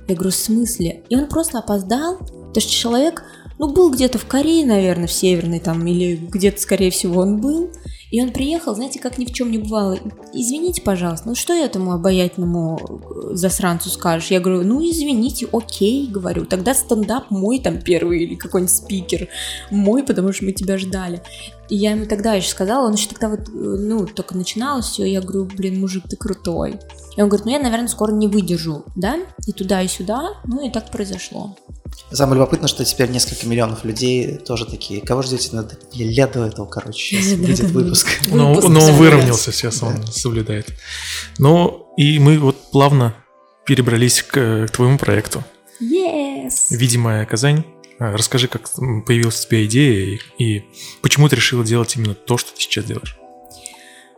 Я говорю, в смысле? И он просто опоздал, то есть человек, ну, был где-то в Корее, наверное, в Северной там, или где-то, скорее всего, он был, и он приехал, знаете, как ни в чем не бывало. Извините, пожалуйста, ну что я этому обаятельному э, засранцу скажешь? Я говорю, ну извините, окей, говорю, тогда стендап мой там первый или какой-нибудь спикер мой, потому что мы тебя ждали. И я ему тогда еще сказала, он еще тогда вот, э, ну, только начиналось все, я говорю, блин, мужик, ты крутой. И он говорит, ну я, наверное, скоро не выдержу, да, и туда, и сюда, ну и так произошло. Самое любопытное, что теперь несколько миллионов людей тоже такие. Кого ждете? Лет до этого, короче, сейчас видит выпуск. Но, Выпуск но он собирается. выровнялся сейчас, он соблюдает. Ну, и мы вот плавно перебрались к, к твоему проекту. Yes! «Видимая Казань». А, Расскажи, как появилась у тебя идея и, и почему ты решила делать именно то, что ты сейчас делаешь?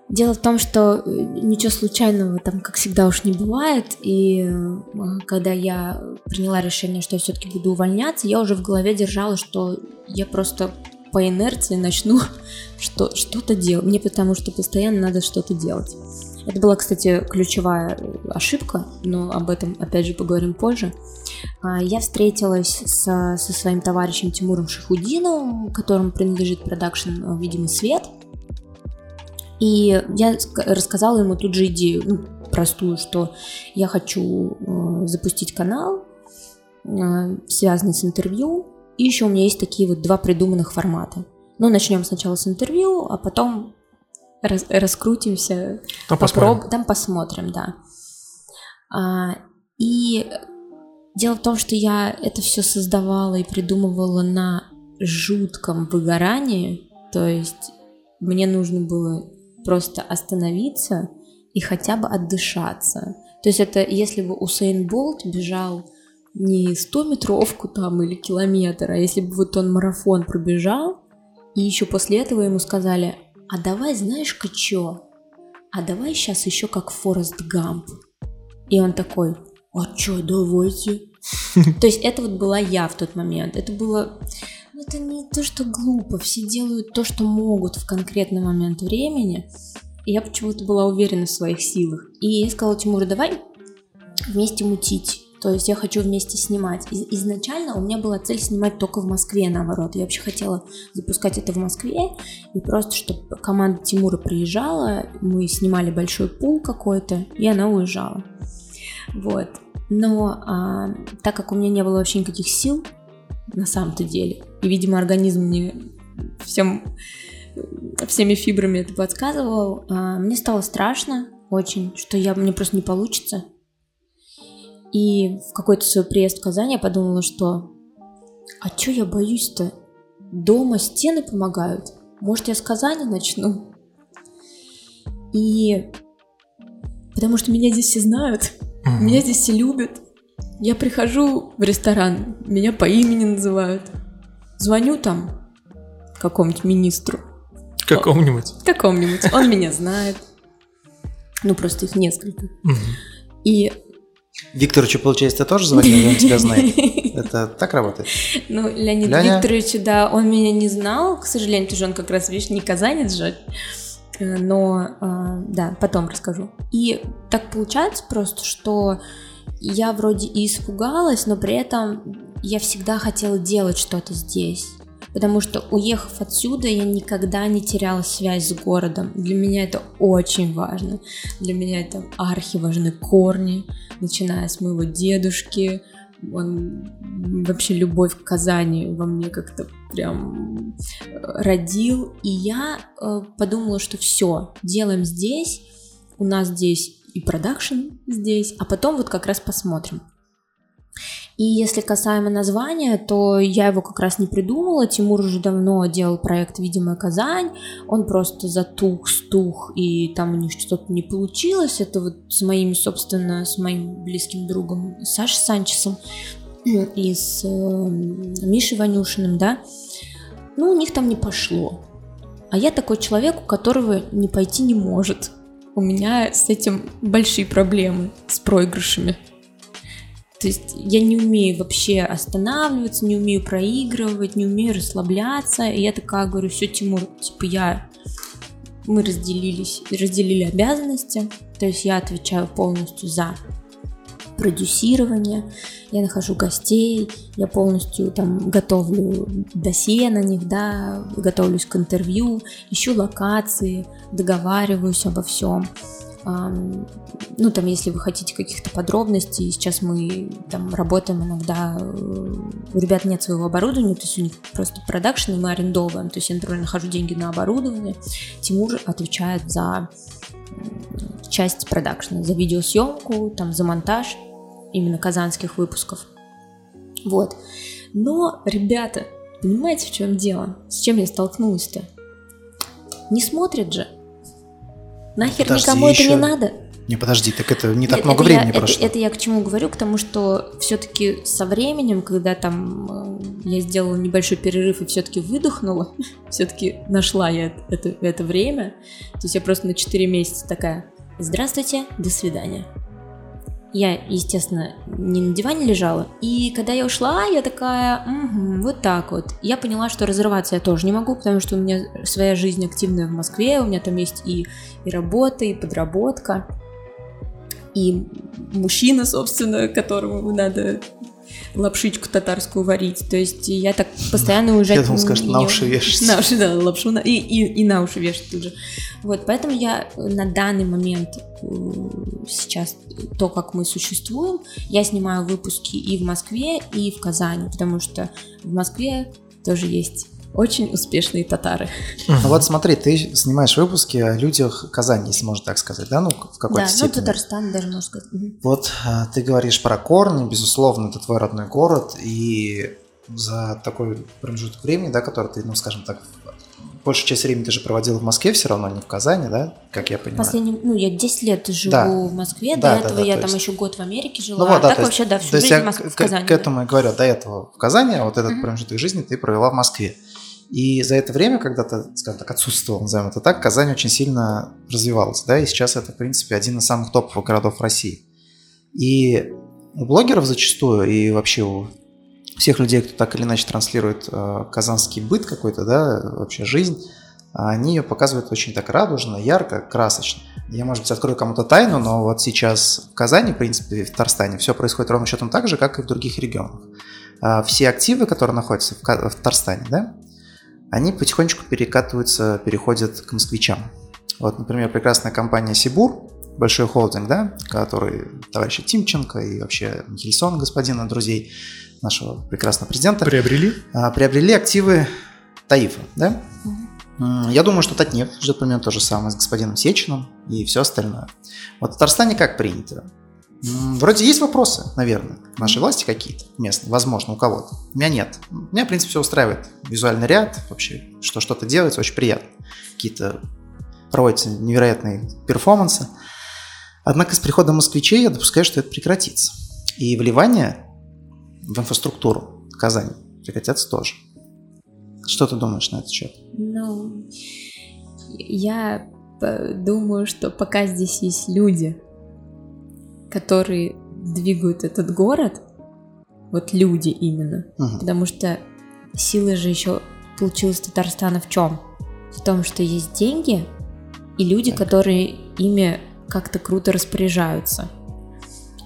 Дело в том, что э, ничего случайного там, как всегда, уж не бывает. И э, когда я приняла решение, что я все-таки буду увольняться, я уже в голове держала, что я просто по инерции начну что, что-то делать. Мне потому что постоянно надо что-то делать. Это была, кстати, ключевая э, ошибка, но об этом, опять же, поговорим позже. А, Я встретилась со, со своим товарищем Тимуром Шахудиновым, которому принадлежит продакшн э, «Видимый свет». И я ск- рассказала ему тут же идею, ну, простую, что я хочу э, запустить канал, связанный с интервью, и еще у меня есть такие вот два придуманных формата. Ну, начнем сначала с интервью, а потом рас- раскрутимся, Там посмотрим. попроб- там посмотрим, да. А, и дело в том, что я это все создавала и придумывала на жутком выгорании, то есть мне нужно было просто остановиться и хотя бы отдышаться. То есть это если бы Усейн Болт бежал не 100-метровку там или километр, а если бы вот он марафон пробежал, и еще после этого ему сказали, а давай знаешь-ка чё? А давай сейчас еще как Форест Гамп. И он такой, а чё, давайте. То есть это вот была я в тот момент. Это было... ну, Это не то, что глупо. Все делают то, что могут в конкретный момент времени. И я почему-то была уверена в своих силах. И я сказала Тимуру, давай вместе мутить. То есть я хочу вместе снимать. И- изначально у меня была цель снимать только в Москве, наоборот. Я вообще хотела запускать это в Москве. И просто, чтобы команда Тимура приезжала, мы снимали большой пул какой-то, и она уезжала. Вот. Но а, так как у меня не было вообще никаких сил, на самом-то деле, и, видимо, организм мне всем, всеми фибрами это подсказывал, а, мне стало страшно очень, что я, мне просто не получится. И в какой-то свой приезд в Казань я подумала, что а чё я боюсь-то? Дома стены помогают. Может, я с Казани начну? И потому что меня здесь все знают, Мгм. меня здесь все любят. Я прихожу в ресторан, меня по имени называют. Звоню там какому-нибудь министру, Какому-нибудь. какому-нибудь, он меня знает. Ну, просто их несколько. И... Виктору, что получается, ты тоже звонил, он тебя знает? Это так работает? Ну, Леонид Ляня? Викторович, да, он меня не знал, к сожалению, потому что он как раз, видишь, не казанец же. Э, Но, э, да, потом расскажу. И так получается просто, что я вроде и испугалась, но при этом я всегда хотела делать что-то здесь. Потому что, уехав отсюда, я никогда не теряла связь с городом. Для меня это очень важно. Для меня это архи важны корни, начиная с моего дедушки. Он вообще любовь к Казани во мне как-то прям э, родил. И я э, подумала, что все, делаем здесь, у нас здесь и продакшн здесь, а потом вот как раз посмотрим. И если касаемо названия, то я его как раз не придумала. Тимур уже давно делал проект «Видимая Казань». Он просто затух, стух, и там у них что-то не получилось. Это вот с моими, собственно, с моим близким другом Сашей Санчесом и с э, Мишей Ванюшиным, да. Ну, у них там не пошло. А я такой человек, у которого не пойти не может. У меня с этим большие проблемы, с проигрышами. То есть я не умею вообще останавливаться, не умею проигрывать, не умею расслабляться. И я такая говорю, все, Тимур, типа я... Мы разделились, разделили обязанности. То есть я отвечаю полностью за продюсирование, я нахожу гостей, я полностью там готовлю досье на них, да, готовлюсь к интервью, ищу локации, договариваюсь обо всем. Ну, там, если вы хотите каких-то подробностей, сейчас мы там работаем иногда, э, у ребят нет своего оборудования, то есть у них просто продакшн, и мы арендовываем, то есть я, например, нахожу деньги на оборудование, Тимур отвечает за часть продакшна, за видеосъемку, там, за монтаж именно казанских выпусков. Вот. Но, ребята, понимаете, в чем дело? С чем я столкнулась-то? Не смотрят же. Нахер Подожди, никому это еще- не надо. Не, подожди, так это не так Нет, много это я- времени это- прошло. Это, я к чему говорю, к тому, что все-таки со временем, когда там э, я сделала небольшой перерыв и все-таки выдохнула, все-таки нашла я это, это время, то есть я просто на 4 месяца такая, здравствуйте, до свидания. Я, естественно, не на диване лежала, и когда я ушла, я такая, «Мгм, вот так вот. Я поняла, что разрываться я тоже не могу, потому что у меня своя жизнь активная в Москве, у меня там есть и, и работа, и подработка и мужчина, собственно, которому надо лапшичку татарскую варить. То есть я так постоянно уезжать... Я думал, скажешь, на уши вешать. На уши, да, лапшу на- и, и, и на уши вешать тут же. Вот, поэтому я на данный момент э, сейчас то, как мы существуем, я снимаю выпуски и в Москве, и в Казани, потому что в Москве тоже есть очень успешные татары. Ну вот смотри, ты снимаешь выпуски о людях Казани, если можно так сказать, да, ну в какой-то да, ну степени. Татарстан даже можно сказать. Вот а, ты говоришь про корни, безусловно, это твой родной город, и за такой промежуток времени, да, который ты, ну, скажем так, большую часть времени ты же проводил в Москве все равно, не в Казани, да, как я понимаю. Последний, ну, я 10 лет живу Да. в Москве, Да, до да, этого да, я там есть- еще год в Америке жила, Ну вот, а да, так то есть- вообще, да, всю То есть жизнь я в, Моск- к, в Казани. к да. этому и говорю, до этого в Казани, а вот этот Мгм. промежуток жизни ты провела в Москве. И за это время, когда ты, скажем так, отсутствовал, назовем это так, Казань очень сильно развивалась, да, и сейчас это, в принципе, один из самых топовых городов России. И у блогеров зачастую, и вообще у всех людей, кто так или иначе транслирует э, казанский быт какой-то, да, вообще жизнь, они ее показывают очень так радужно, ярко, красочно. Я, может быть, открою кому-то тайну, но вот сейчас в Казани, в принципе, в Татарстане все происходит ровно счетом так же, как и в других регионах. А Все активы, которые находятся в Татарстане, да, они потихонечку перекатываются, переходят к москвичам. Вот, например, прекрасная компания Сибур, большой холдинг, да, который товарища Тимченко и вообще Михельсон, господина друзей нашего прекрасного президента, Приобрели? а, приобрели активы Таифа, да? Я думаю, что Татнефть ждет примерно то же самое с господином Сечиным и все остальное. Вот в Татарстане как принято? Вроде есть вопросы, наверное, к нашей власти какие-то местные, возможно, у кого-то. У меня нет. Меня, в принципе, все устраивает. Визуальный ряд, вообще, что что-то делается, очень приятно. Какие-то проводятся невероятные перформансы. Однако с приходом москвичей я допускаю, что это прекратится. И вливание в инфраструктуру Казани прекратятся тоже. Что ты думаешь на этот счет? Ну, я э, думаю, что пока здесь есть люди, которые двигают этот город, вот люди именно, Мгм. потому что сила же еще получилась Татарстана в чем? В том, что есть деньги и люди, Так. которые ими как-то круто распоряжаются.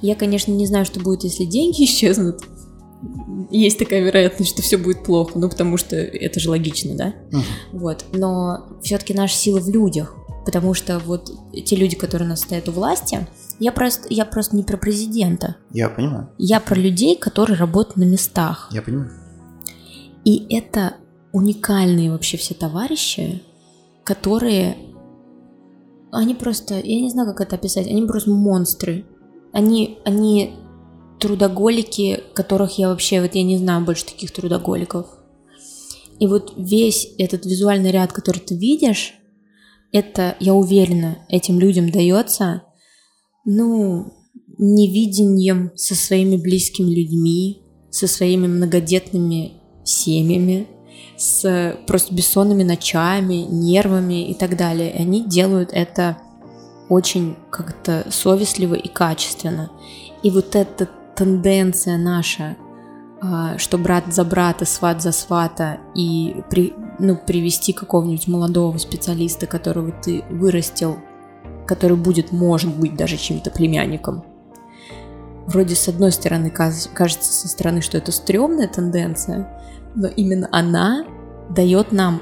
Я, конечно, не знаю, что будет, если деньги исчезнут. Есть такая вероятность, что все будет плохо, ну потому что это же логично, да? Мгм. Вот. Но все-таки наша сила в людях. Потому что вот те люди, которые у нас стоят у власти, я просто, я просто не про президента. Я понимаю, Я про людей, которые работают на местах. я понимаю. И это уникальные вообще все товарищи, которые... Они просто... Я не знаю, как это описать. Они просто монстры. Они, они трудоголики, которых я вообще... Вот я не знаю больше таких трудоголиков. И вот весь этот визуальный ряд, который ты видишь, это, я уверена, этим людям дается, ну, невидением со своими близкими людьми, со своими многодетными семьями, с просто бессонными ночами, нервами и так далее. И они делают это очень как-то совестливо и качественно. И вот эта тенденция наша, а, что брат за брата, сват за свата, и при, ну, привести какого-нибудь молодого специалиста, которого ты вырастил, который будет, может быть, даже чьим-то племянником. Вроде с одной стороны кажется со стороны, что это стрёмная тенденция, но именно она дает нам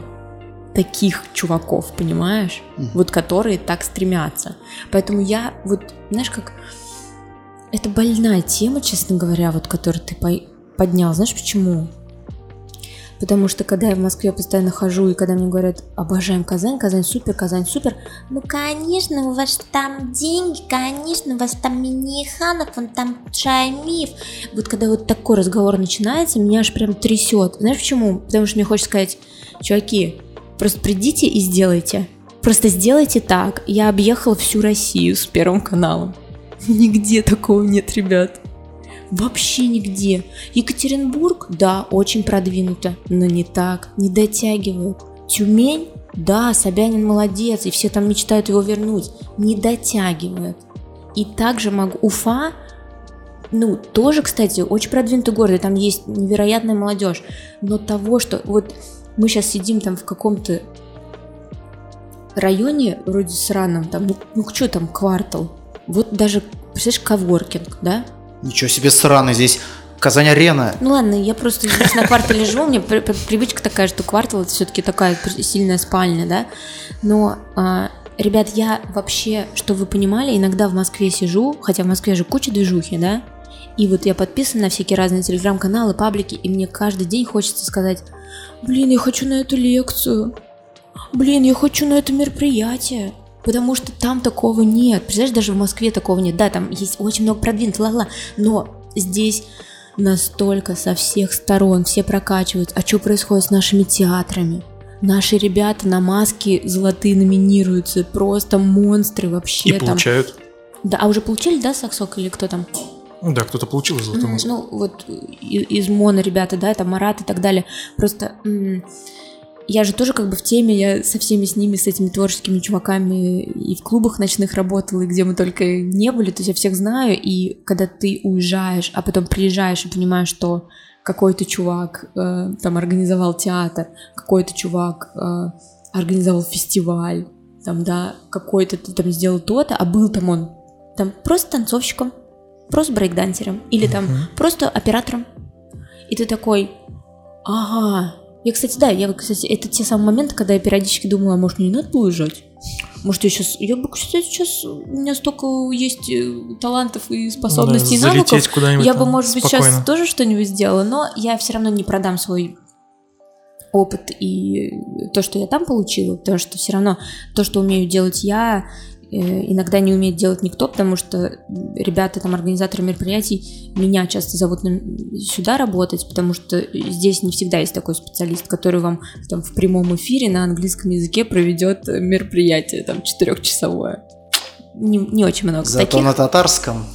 таких чуваков, понимаешь? Мгм. Вот которые так стремятся. Поэтому я вот, знаешь, как... Это больная тема, честно говоря, вот которую ты по- поднял. Знаешь почему? Потому что когда я в Москве постоянно хожу, и когда мне говорят, обожаем Казань, Казань супер, Казань супер, ну, конечно, у вас там деньги, конечно, у вас там Миниханов, он там Шаймиев. Вот когда вот такой разговор начинается, меня аж прям трясет. Знаешь почему? Потому что мне хочется сказать, чуваки, просто придите и сделайте. Просто сделайте так. Я объехала всю Россию с Первым каналом. Нигде такого нет, ребят. Вообще нигде. Екатеринбург, да, очень продвинуто, но не так, не дотягивают. Тюмень, да, Собянин молодец, и все там мечтают его вернуть, не дотягивают. И также могу... Уфа, ну, тоже, кстати, очень продвинутый город, и там есть невероятная молодежь. Но того, что... Вот мы сейчас сидим там в каком-то районе, вроде сраном, там, ну, ну что там, квартал. Вот даже, представляешь, коворкинг, да? Ничего себе сраный здесь. Казань-арена. Ну ладно, я просто здесь на квартале живу, у меня при- при- привычка такая, что квартал это все-таки такая сильная спальня, да. Но, а, ребят, я вообще, что вы понимали, иногда в Москве сижу, хотя в Москве же куча движухи, да, и вот я подписана на всякие разные телеграм-каналы, паблики, и мне каждый день хочется сказать, блин, я хочу на эту лекцию, блин, я хочу на это мероприятие, Потому что там такого нет. Представляешь, даже в Москве такого нет. Да, там есть очень много продвинутых, ла-ла. Но здесь настолько со всех сторон все прокачивают. А что происходит с нашими театрами? Наши ребята на маски золотые номинируются. Просто монстры вообще. И там. получают. Да, а уже получили, да, Саксок или кто там? Ну да, кто-то получил золотую маску. Ну, вот из Мона ребята, да, это Марат и так далее. Просто я же тоже как бы в теме, я со всеми с ними, с этими творческими чуваками и в клубах ночных работала, и где мы только не были, то есть я всех знаю, и когда ты уезжаешь, а потом приезжаешь и понимаешь, что какой-то чувак э, там организовал театр, какой-то чувак э, организовал фестиваль, там, да, какой-то ты там сделал то-то, а был там он там просто танцовщиком, просто брейкдансером или там просто оператором. И ты такой, ага. Я, кстати, да, я, кстати, это те самые моменты, когда я периодически думала, может, мне не надо уезжать? Может, я сейчас, я бы, кстати, сейчас, у меня столько есть э, талантов и способностей и Да, навыков, залететь куда-нибудь я бы, может быть, спокойно. сейчас тоже что-нибудь сделала, но я все равно не продам свой опыт и то, что я там получила, потому что все равно то, что умею делать я, иногда не умеет делать никто, потому что ребята, там, организаторы мероприятий, меня часто зовут сюда работать, потому что здесь не всегда есть такой специалист, который вам там в прямом эфире на английском языке проведет мероприятие, там, четырехчасовое. Не, не очень много Зато таких. на татарском.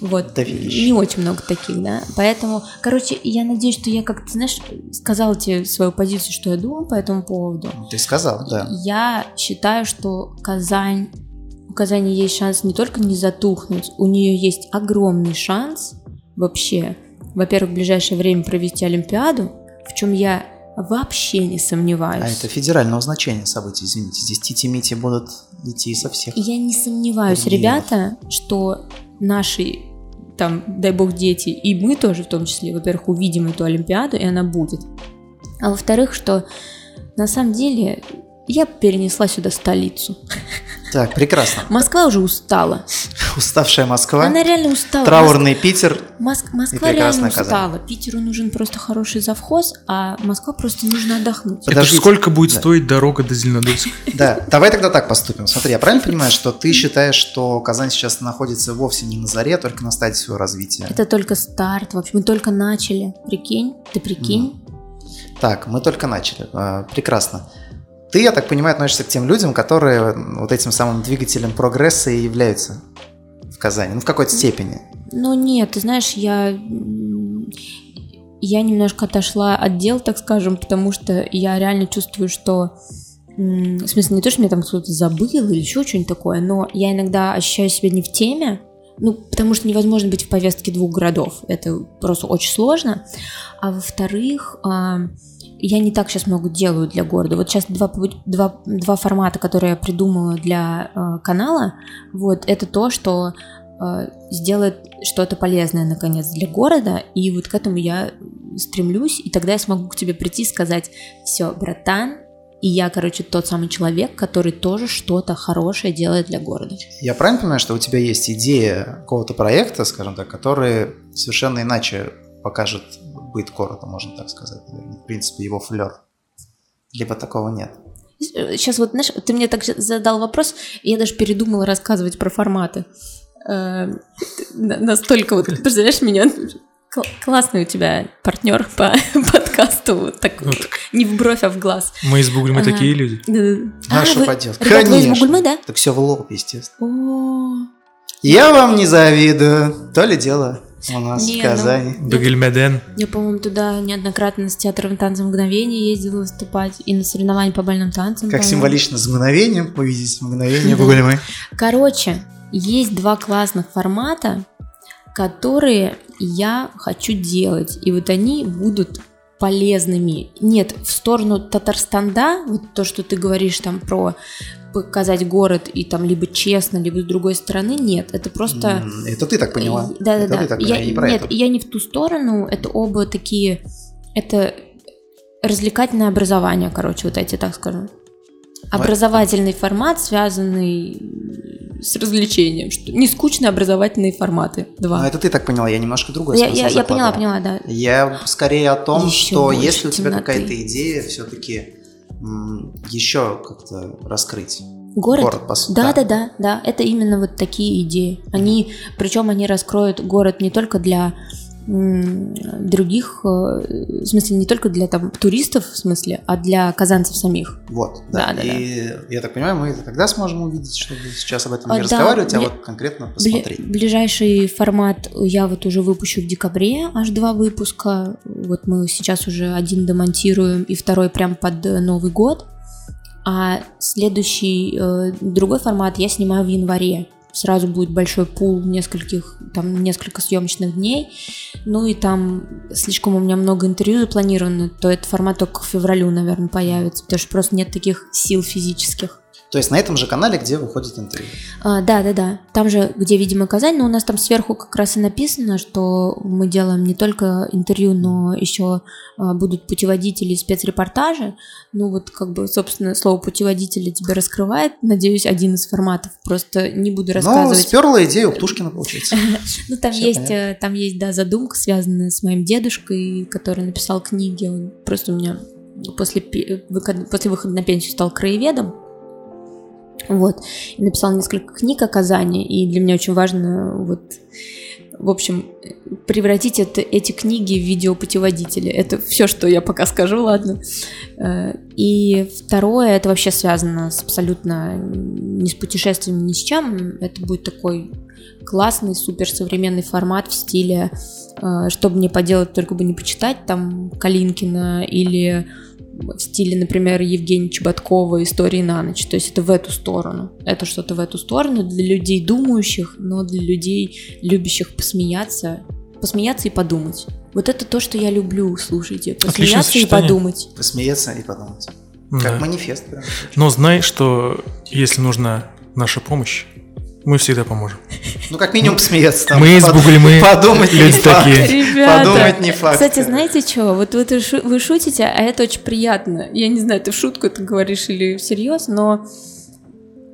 Вот, не очень много таких, да. Поэтому, короче, я надеюсь, что я как-то, знаешь, сказала тебе свою позицию, что я думаю по этому поводу. Ты сказал, да. Я считаю, что Казань, у Казани есть шанс не только не затухнуть, у нее есть огромный шанс вообще, во-первых, в ближайшее время провести Олимпиаду, в чем я вообще не сомневаюсь. А это федерального значения событий, извините. Здесь тити-мити будут идти со всех. Я не сомневаюсь, регионов. ребята, что наши там, дай бог, дети, и мы тоже в том числе, во-первых, увидим эту Олимпиаду, и она будет. А во-вторых, что на самом деле я перенесла сюда столицу. Так, прекрасно. Москва уже устала. Уставшая Москва, Она реально устала. траурный Питер. Моск- и Москва реально прекрасная Казань. устала. Питеру нужен просто хороший завхоз, а Москва просто нужно отдохнуть. Это Подождите. сколько будет Да. стоить дорога до Зеленодольска? Да, давай тогда так поступим. Смотри, я правильно понимаю, что ты считаешь, что Казань сейчас находится вовсе не на заре, а только на стадии своего развития? Это только старт вообще. Мы только начали. Прикинь? Ты прикинь? Так, мы только начали. А, Прекрасно. Ты, я так понимаю, относишься к тем людям, которые вот этим самым двигателем прогресса и являются в Казани, ну в какой-то степени. Ну нет, ты знаешь, я я немножко отошла от дел, так скажем, потому что я реально чувствую, что в смысле не то, что меня там кто-то забыл или еще что-нибудь такое, но я иногда ощущаю себя не в теме, ну, потому что невозможно быть в повестке двух городов. Это просто очень сложно. А во-вторых, а, я не так сейчас много делаю для города. Вот сейчас два, два, два формата, которые я придумала для а, канала, вот, это то, что а, сделает что-то полезное, наконец, для города, и вот к этому я стремлюсь, и тогда я смогу к тебе прийти и сказать, все, братан, и я, короче, тот самый человек, который тоже что-то хорошее делает для города. Я правильно понимаю, что у тебя есть идея какого-то проекта, скажем так, который совершенно иначе покажет быть коротко, можно так сказать. В принципе, его флер. Либо такого нет. Сейчас вот, знаешь, ты мне так задал вопрос, и я даже передумала рассказывать про форматы. Э, настолько вот, представляешь, меня Классный у тебя партнер по подкасту, так, ну, так не в бровь, а в глаз. Мы из Бугульмы а, такие люди. А, а что поделать? Конечно. Вы из Бугульмы, да? Так все в лоб, естественно. О. Я вам не завидую. То ли дело у нас не, в Казани. Ну, Багельмеден. Я, по-моему, туда неоднократно с театром танца мгновения ездила выступать и на соревнования по бальным танцам. Как символично с мгновением увидеть мгновение Бугульмы. Короче, есть два классных формата, которые я хочу делать. И вот они будут полезными. Нет, в сторону Татарстанда, вот то, что ты говоришь там про показать город и там либо честно, либо с другой стороны, нет, это просто... Это ты так поняла? Да, да, да. Я, не нет, это. я не в ту сторону, это оба такие, это развлекательное образование, короче, вот эти, так скажем. Образовательный формат, связанный с развлечением. Что не скучные образовательные форматы. Два. Ну, это ты так поняла, я немножко другой я, я, я поняла, поняла, да. Я скорее о том, еще что если у тебя какая-то идея все-таки еще как-то раскрыть. Город? город по сути. Да, да, да, да. Это именно вот такие идеи. Они, причем они раскроют город не только для других, э, в смысле, не только для там туристов, в смысле, а для казанцев самих. Вот, да. да, и да. я так понимаю, мы это когда сможем увидеть, чтобы сейчас об этом не а, разговаривать, а бли... а вот конкретно посмотреть. Ближайший формат я вот уже выпущу в декабре, аж два выпуска. Вот мы сейчас уже один демонтируем, и второй прям под Новый год. А следующий, э, другой формат я снимаю в январе сразу будет большой пул нескольких, там, несколько съемочных дней, ну и там слишком у меня много интервью запланировано, то этот формат только к февралю, наверное, появится, потому что просто нет таких сил физических. То есть на этом же канале, где выходит интервью. А, да, да, да. Там же, где, видимо, Казань, но у нас там сверху как раз и написано, что мы делаем не только интервью, но еще а, будут путеводители, спецрепортажи. Ну вот, как бы, собственно, слово путеводители тебе раскрывает, надеюсь, один из форматов. Просто не буду рассказывать. Ну, сперла идею Птушкина, получается. Ну, там есть, э, там есть, да, задумка, связанная с моим дедушкой, который написал книги. Он просто у меня после, после выхода на пенсию стал краеведом. Вот. И написал несколько книг о Казани, и для меня очень важно вот в общем, превратить это, эти книги в видеопутеводители. Это все, что я пока скажу, ладно. Э, и второе, это вообще связано с абсолютно не с путешествиями, ни с чем. Это будет такой классный, суперсовременный формат в стиле, э, чтобы мне поделать, только бы не почитать там Калинкина или в стиле, например, Евгения Чеботкова «Истории на ночь». То есть это в эту сторону. Это что-то в эту сторону для людей думающих, но для людей, любящих посмеяться, посмеяться и подумать. Вот это то, что я люблю, слушайте. Посмеяться и подумать. Посмеяться и подумать. Да. Как манифест. Да. Но знай, что если нужна наша помощь, мы всегда поможем. Ну, как минимум посмеяться там. Мы из Бугульмы. Подумать люди не такие. Ребята, подумать не факт. Кстати, знаете что? Вот вы, вы шутите, а это очень приятно. Я не знаю, ты в шутку это говоришь или всерьез, но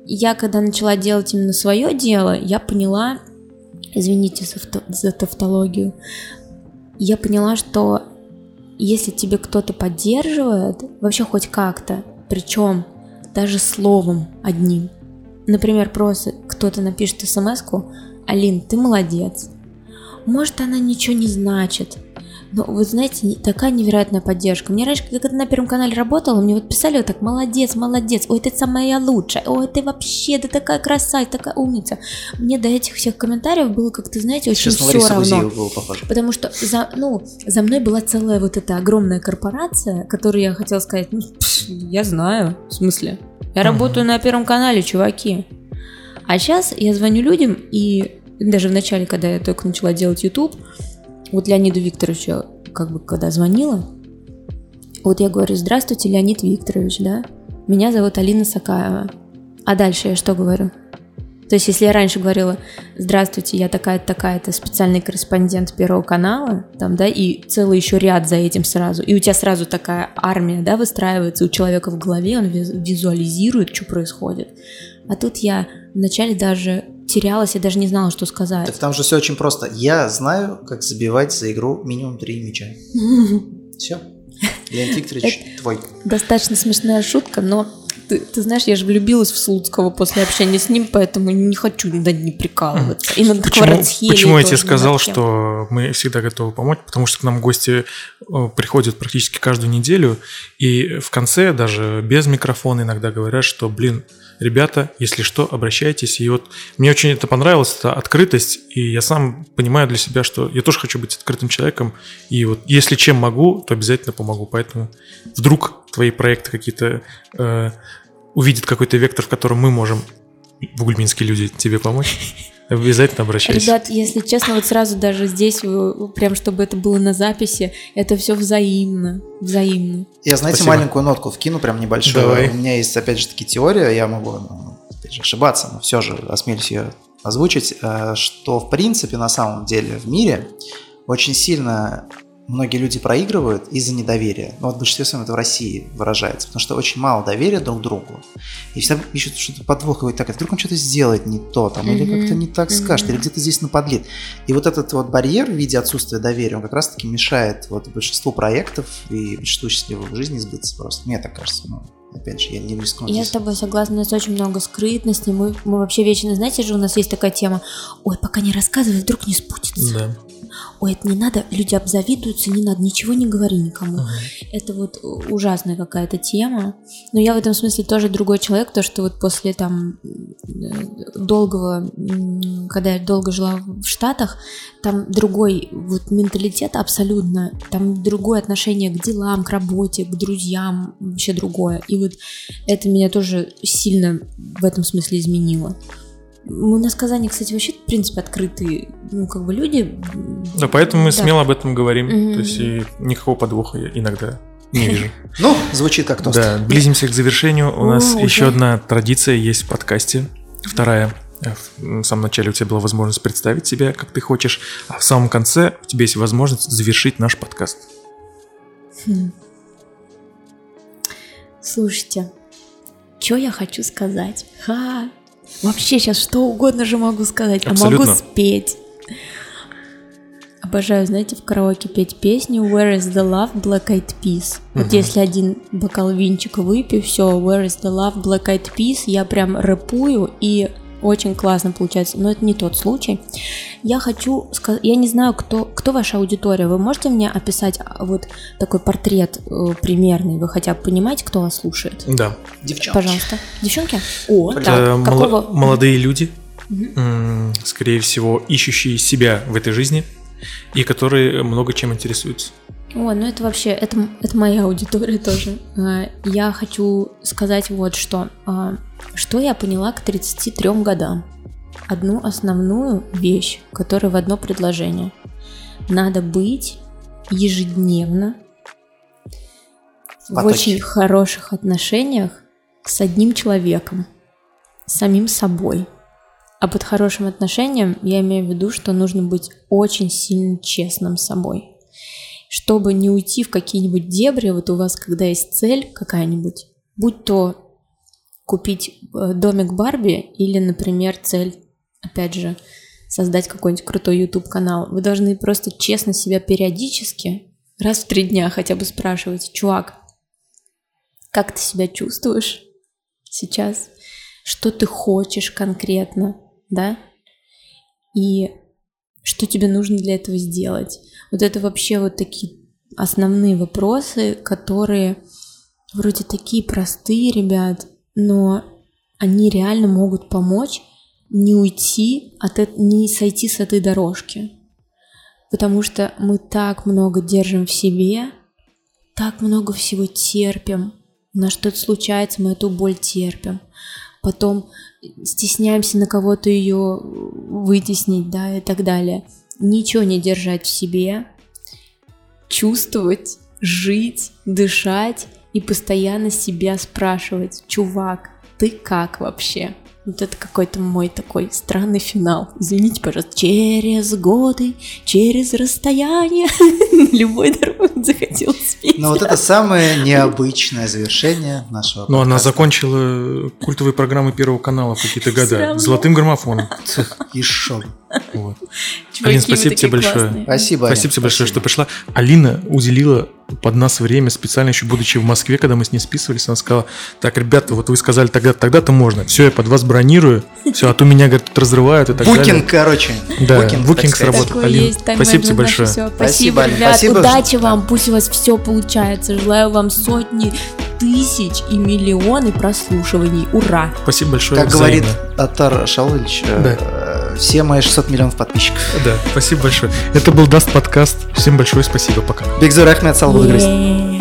я когда начала делать именно свое дело, я поняла, извините за, за тавтологию, я поняла, что если тебе кто-то поддерживает, вообще хоть как-то, причем даже словом одним, Например, просто кто-то напишет смс-ку «Алин, ты молодец». Может, она ничего не значит, но вы знаете, такая невероятная поддержка. Мне раньше, когда на Первом канале работала, мне вот писали вот так, молодец, молодец, ой, ты самая лучшая, ой, ты вообще, ты такая красавица, такая умница. Мне до этих всех комментариев было как-то, знаете, очень Сейчас все равно. Было потому что за, ну, за мной была целая вот эта огромная корпорация, которую я хотела сказать, ну, пш, я знаю, в смысле, я работаю на Первом канале, чуваки. А сейчас я звоню людям, и даже в начале, когда я только начала делать YouTube, вот Леониду Викторовичу, как бы, когда звонила, вот я говорю, здравствуйте, Леонид Викторович, да? Меня зовут Алина Сакаева. А дальше я что говорю? То есть, если я раньше говорила, здравствуйте, я такая-то, такая-то, специальный корреспондент Первого канала, там, да, и целый еще ряд за этим сразу, и у тебя сразу такая армия, да, выстраивается у человека в голове, он визуализирует, что происходит. А тут я вначале даже терялась, я даже не знала, что сказать. Так там же все очень просто. Я знаю, как забивать за игру минимум три мяча. Все. Леонид Викторович, твой. Достаточно смешная шутка, но ты, ты знаешь, я же влюбилась в Слуцкого после общения с ним, поэтому не хочу над ним прикалываться. И над Почему, почему я тебе сказал, что мы всегда готовы помочь? Потому что к нам гости э, приходят практически каждую неделю, и в конце даже без микрофона иногда говорят, что, блин, ребята, если что, обращайтесь. И вот мне очень это понравилось, это открытость, и я сам понимаю для себя, что я тоже хочу быть открытым человеком, и вот если чем могу, то обязательно помогу. Поэтому вдруг твои проекты какие-то э, увидят какой-то вектор, в котором мы можем, бугульминские люди, тебе помочь, обязательно обращайся. Ребят, если честно, вот сразу даже здесь, э, прям чтобы это было на записи, это все взаимно, взаимно. Я, знаете, Спасибо. маленькую нотку вкину, прям небольшую. Давай. У меня есть, опять же таки, теория, я могу, ну, опять же, ошибаться, но все же осмелюсь ее озвучить, э, что, в принципе, на самом деле в мире очень сильно многие люди проигрывают из-за недоверия. Ну, вот в большинстве своем это в России выражается, потому что очень мало доверия друг другу. И всегда ищут что-то подвох, и так, а вдруг он что-то сделает не то, там, или Мгм. как-то не так скажет, Мгм. или где-то здесь наподлит. И вот этот вот барьер в виде отсутствия доверия, он как раз-таки мешает вот большинству проектов и большинству счастливых жизни сбыться просто. Мне так кажется. Ну, опять же, я не рискну. Я с тобой согласна, у нас очень много скрытности, мы, мы вообще вечно, знаете же, у нас есть такая тема, ой, пока не рассказывай, вдруг не спутится. Да. Ой, это не надо, люди обзавидуются, не надо, ничего не говори никому. Ага. Это вот ужасная какая-то тема. Но я в этом смысле тоже другой человек, то что вот после там э, долгого, когда я долго жила в Штатах, там другой вот менталитет абсолютно, там другое отношение к делам, к работе, к друзьям, вообще другое. И вот это меня тоже сильно в этом смысле изменило. У нас в Казани, кстати, вообще, в принципе, открытые, ну, как бы люди. Да, поэтому мы Да. смело об этом говорим. Мгм. То есть и никакого подвоха я иногда не вижу. Ну, звучит как тост. Да, близимся к завершению. У нас еще одна традиция есть в подкасте. Вторая. Э, В самом начале у тебя была возможность представить себя, как ты хочешь, а в самом конце у тебя есть возможность завершить наш подкаст. Слушайте, что я хочу сказать? Ха! Вообще сейчас что угодно же могу сказать, а Абсолютно. могу спеть. Обожаю, знаете, в караоке петь песню Where is the love, Black Eyed Peas. Вот Мгм. если один бокал винчика выпью, все, Where is the love, Black Eyed Peas, я прям рэпую и очень классно получается, но это не тот случай. Я хочу сказать, я не знаю, кто, кто ваша аудитория. Вы можете мне описать а, вот такой портрет э, примерный? Вы хотя бы понимаете, кто вас слушает? Да. Девчонки. Пожалуйста. Девчонки? О, Это так, мало- какого? молодые люди, м, скорее всего, ищущие себя в этой жизни и которые много чем интересуются. Ой, ну это вообще, это, это моя аудитория тоже. А, Я хочу сказать вот что. А, Что я поняла к 33 годам? Одну основную вещь, которая в одно предложение. Надо быть ежедневно в потоке. очень хороших отношениях с одним человеком, с самим собой. А под хорошим отношением я имею в виду, что нужно быть очень сильно честным с собой чтобы не уйти в какие-нибудь дебри, вот у вас, когда есть цель какая-нибудь, будь то купить э, домик Барби или, например, цель, опять же, создать какой-нибудь крутой YouTube-канал, вы должны просто честно себя периодически, раз в три дня хотя бы спрашивать, чувак, как ты себя чувствуешь сейчас? Что ты хочешь конкретно, да? И что тебе нужно для этого сделать? Вот это вообще вот такие основные вопросы, которые вроде такие простые, ребят, но они реально могут помочь не уйти от эт- не сойти с этой дорожки. Потому что мы так много держим в себе, так много всего терпим. У нас что-то случается, мы эту боль терпим. Потом стесняемся на кого-то ее вытеснить, да, и так далее. Ничего не держать в себе, чувствовать, жить, дышать и постоянно себя спрашивать, чувак, ты как вообще? Вот это какой-то мой такой странный финал. Извините, пожалуйста. Через годы, через расстояние. Любой дорогой захотелось принципе. Но вот это самое необычное завершение нашего Ну, она закончила культовые программы Первого канала в какие-то года. Золотым граммофоном. Еще. Вот. Чуваки, Алин, вы спасибо тебе большое. классные. Спасибо. Спасибо тебе большое, что пришла. Алина уделила под нас время, специально еще будучи в Москве, когда мы с ней списывались, она сказала, так, ребята, вот вы сказали, тогда, тогда-то можно. Все, я под вас бронирую. Все, а то меня, говорит, тут разрывают и так далее. Букинг, короче. Да, Букинг, букинг сработал. Алин, есть, спасибо тебе большое. Все. Спасибо, Спасибо, ребят. спасибо, Удачи что- вам, пусть у вас все получается. Желаю вам сотни тысяч и миллионы прослушиваний. Ура! Спасибо большое. Как говорит взаимно. Атар Шаулович, э, все мои 600 миллионов подписчиков. Да, спасибо большое. Это был Даст подкаст. Всем большое спасибо. Пока. Бекзур Ахмед Салбудгрыз. Yeah.